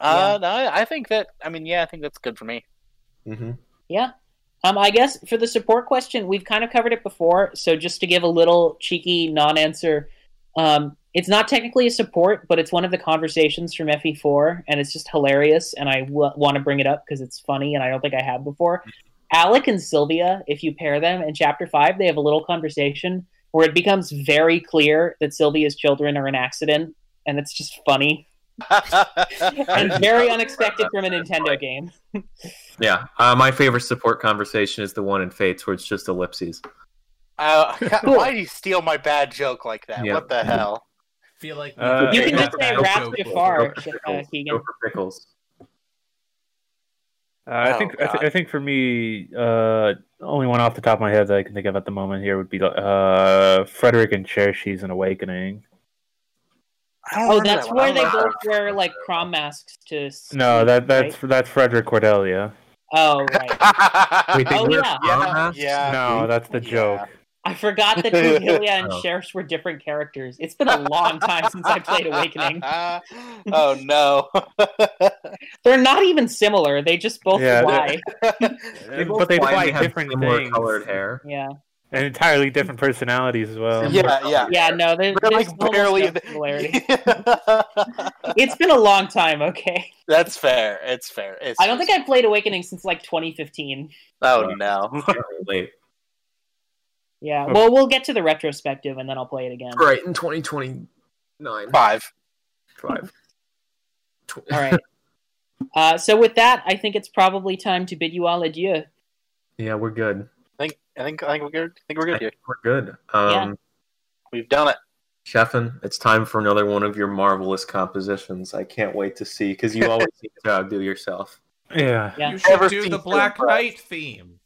Uh, no, I think that. I mean, yeah, I think that's good for me. hmm Yeah. Um, I guess for the support question, we've kind of covered it before. So just to give a little cheeky non-answer, um, it's not technically a support, but it's one of the conversations from FE4, and it's just hilarious. And I w- want to bring it up because it's funny, and I don't think I have before. Alec and Sylvia, if you pair them in Chapter Five, they have a little conversation where it becomes very clear that Sylvia's children are an accident, and it's just funny and very unexpected from a Nintendo game. Yeah. Uh, my favorite support conversation is the one in Fates where it's just ellipses. uh, why do you steal my bad joke like that? Yeah. What the hell? feel like Uh, You can just say pickles. Rap Go for Jaffar, pickles. uh, Go for pickles. Uh, I Oh, think I, th- I think for me, uh, only one off the top of my head that I can think of at the moment here would be uh, Frederick and Cherche's an Awakening. Oh, that's that where they know. both wear like prom masks to. No, that that's right? that's Frederick Cordelia. Oh right. Wait, they Oh, wear yeah. prom yeah, masks? yeah. no, that's the yeah. Joke. I forgot that Cordelia and Oh. Cherche were different characters. It's been a long time since I played Awakening. oh no. They're not even similar. They just both Yeah, fly. They both but they fly have different similar things colored hair. Yeah. and entirely different personalities as well. yeah, yeah. Yeah. No, there, They're there's like almost barely. no similarity. It's been a long time. Okay. That's fair. It's fair. It's I don't just- think I've played Awakening since like 2015. Oh uh, no. Late. Yeah. Okay. Well, we'll get to the retrospective and then I'll play it again. Right, in 2029. Five. Five. Tw- All right. Uh, so with that, I think it's probably time to bid you all adieu. Yeah, we're good. I think. I think. I think we're good. I think we're good here. we're good. Um, We've done it. Sheffin, it's time for another one of your marvelous compositions. I can't wait to see because you always seem to outdo yourself. Yeah. Yeah. You should Never do the Black. Knight theme.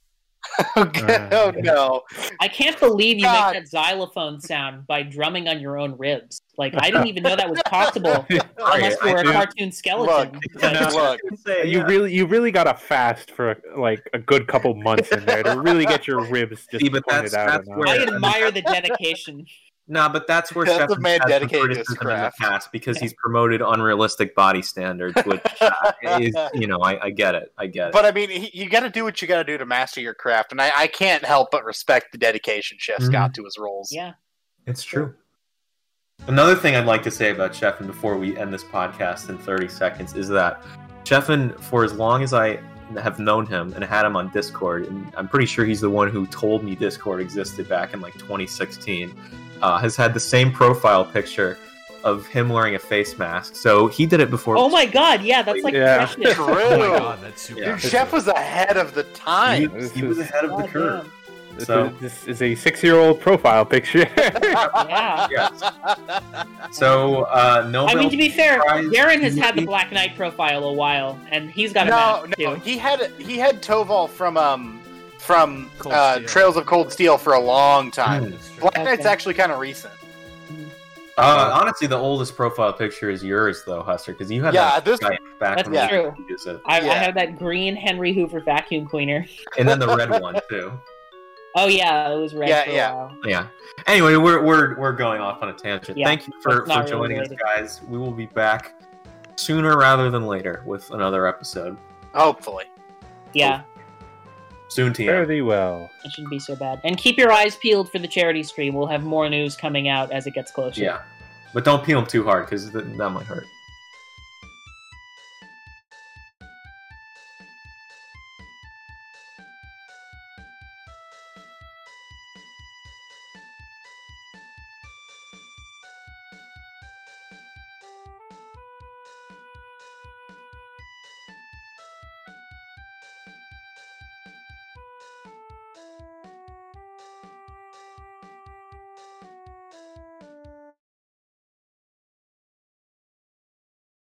Okay. oh no. I can't believe you God. make that xylophone sound by drumming on your own ribs. Like I didn't even know that was possible unless you I were a do. cartoon skeleton. Look, But- No. look. You really, you really got to fast for like a good couple months in there to really get your ribs just See, but pointed that's- out. that's where- I admire the dedication. Nah, but that's where That's a Sheffin man has dedicated to his criticism in the craft. past because he's promoted unrealistic body standards, which uh, is, you know, I, I get it. I get it. But I mean, he, you got to do what you got to do to master your craft, and I, I can't help but respect the dedication Chef's Mhm. got to his roles. Yeah. It's true. Another thing I'd like to say about Sheffin before we end this podcast in 30 seconds is that Sheffin, for as long as I have known him and had him on Discord, and I'm pretty sure he's the one who told me Discord existed back in like 2016, uh, has had the same profile picture of him wearing a face mask. So he did it before. Oh my god, yeah, that's like Yeah. freshness. True. Oh my god, that's super. Yeah. Dude, Chef was ahead of the time. he was ahead of the God curve. damn. This, So- is, this is a six-year-old profile picture. Yeah. Yes. So uh, no. I mean, to be fair, Prize Darren has had the. Black Knight profile a while, and he's got a no, mask no, too. he had he had Toval from um from uh, Trails of Cold Steel for a long time. Hmm. Black Knight's Okay. actually kind of recent. Uh, honestly, the oldest profile picture is yours, though, Huster, because you had Yeah, that this- Skype back That's when true. could use it, I, I have that green Henry Hoover vacuum cleaner. and then the red one too. Oh yeah, it was red Yeah, for a yeah. while. Yeah. Anyway, we're we're we're going off on a tangent. Yeah, Thank you for, that's not for really joining us, guys. We will be back sooner rather than later with another episode. Hopefully. Yeah, Soon, TM. Fare thee well. it shouldn't be so bad. And keep your eyes peeled for the charity stream. We'll have more news coming out as it gets closer. Yeah, but don't peel them too hard because that, that might hurt.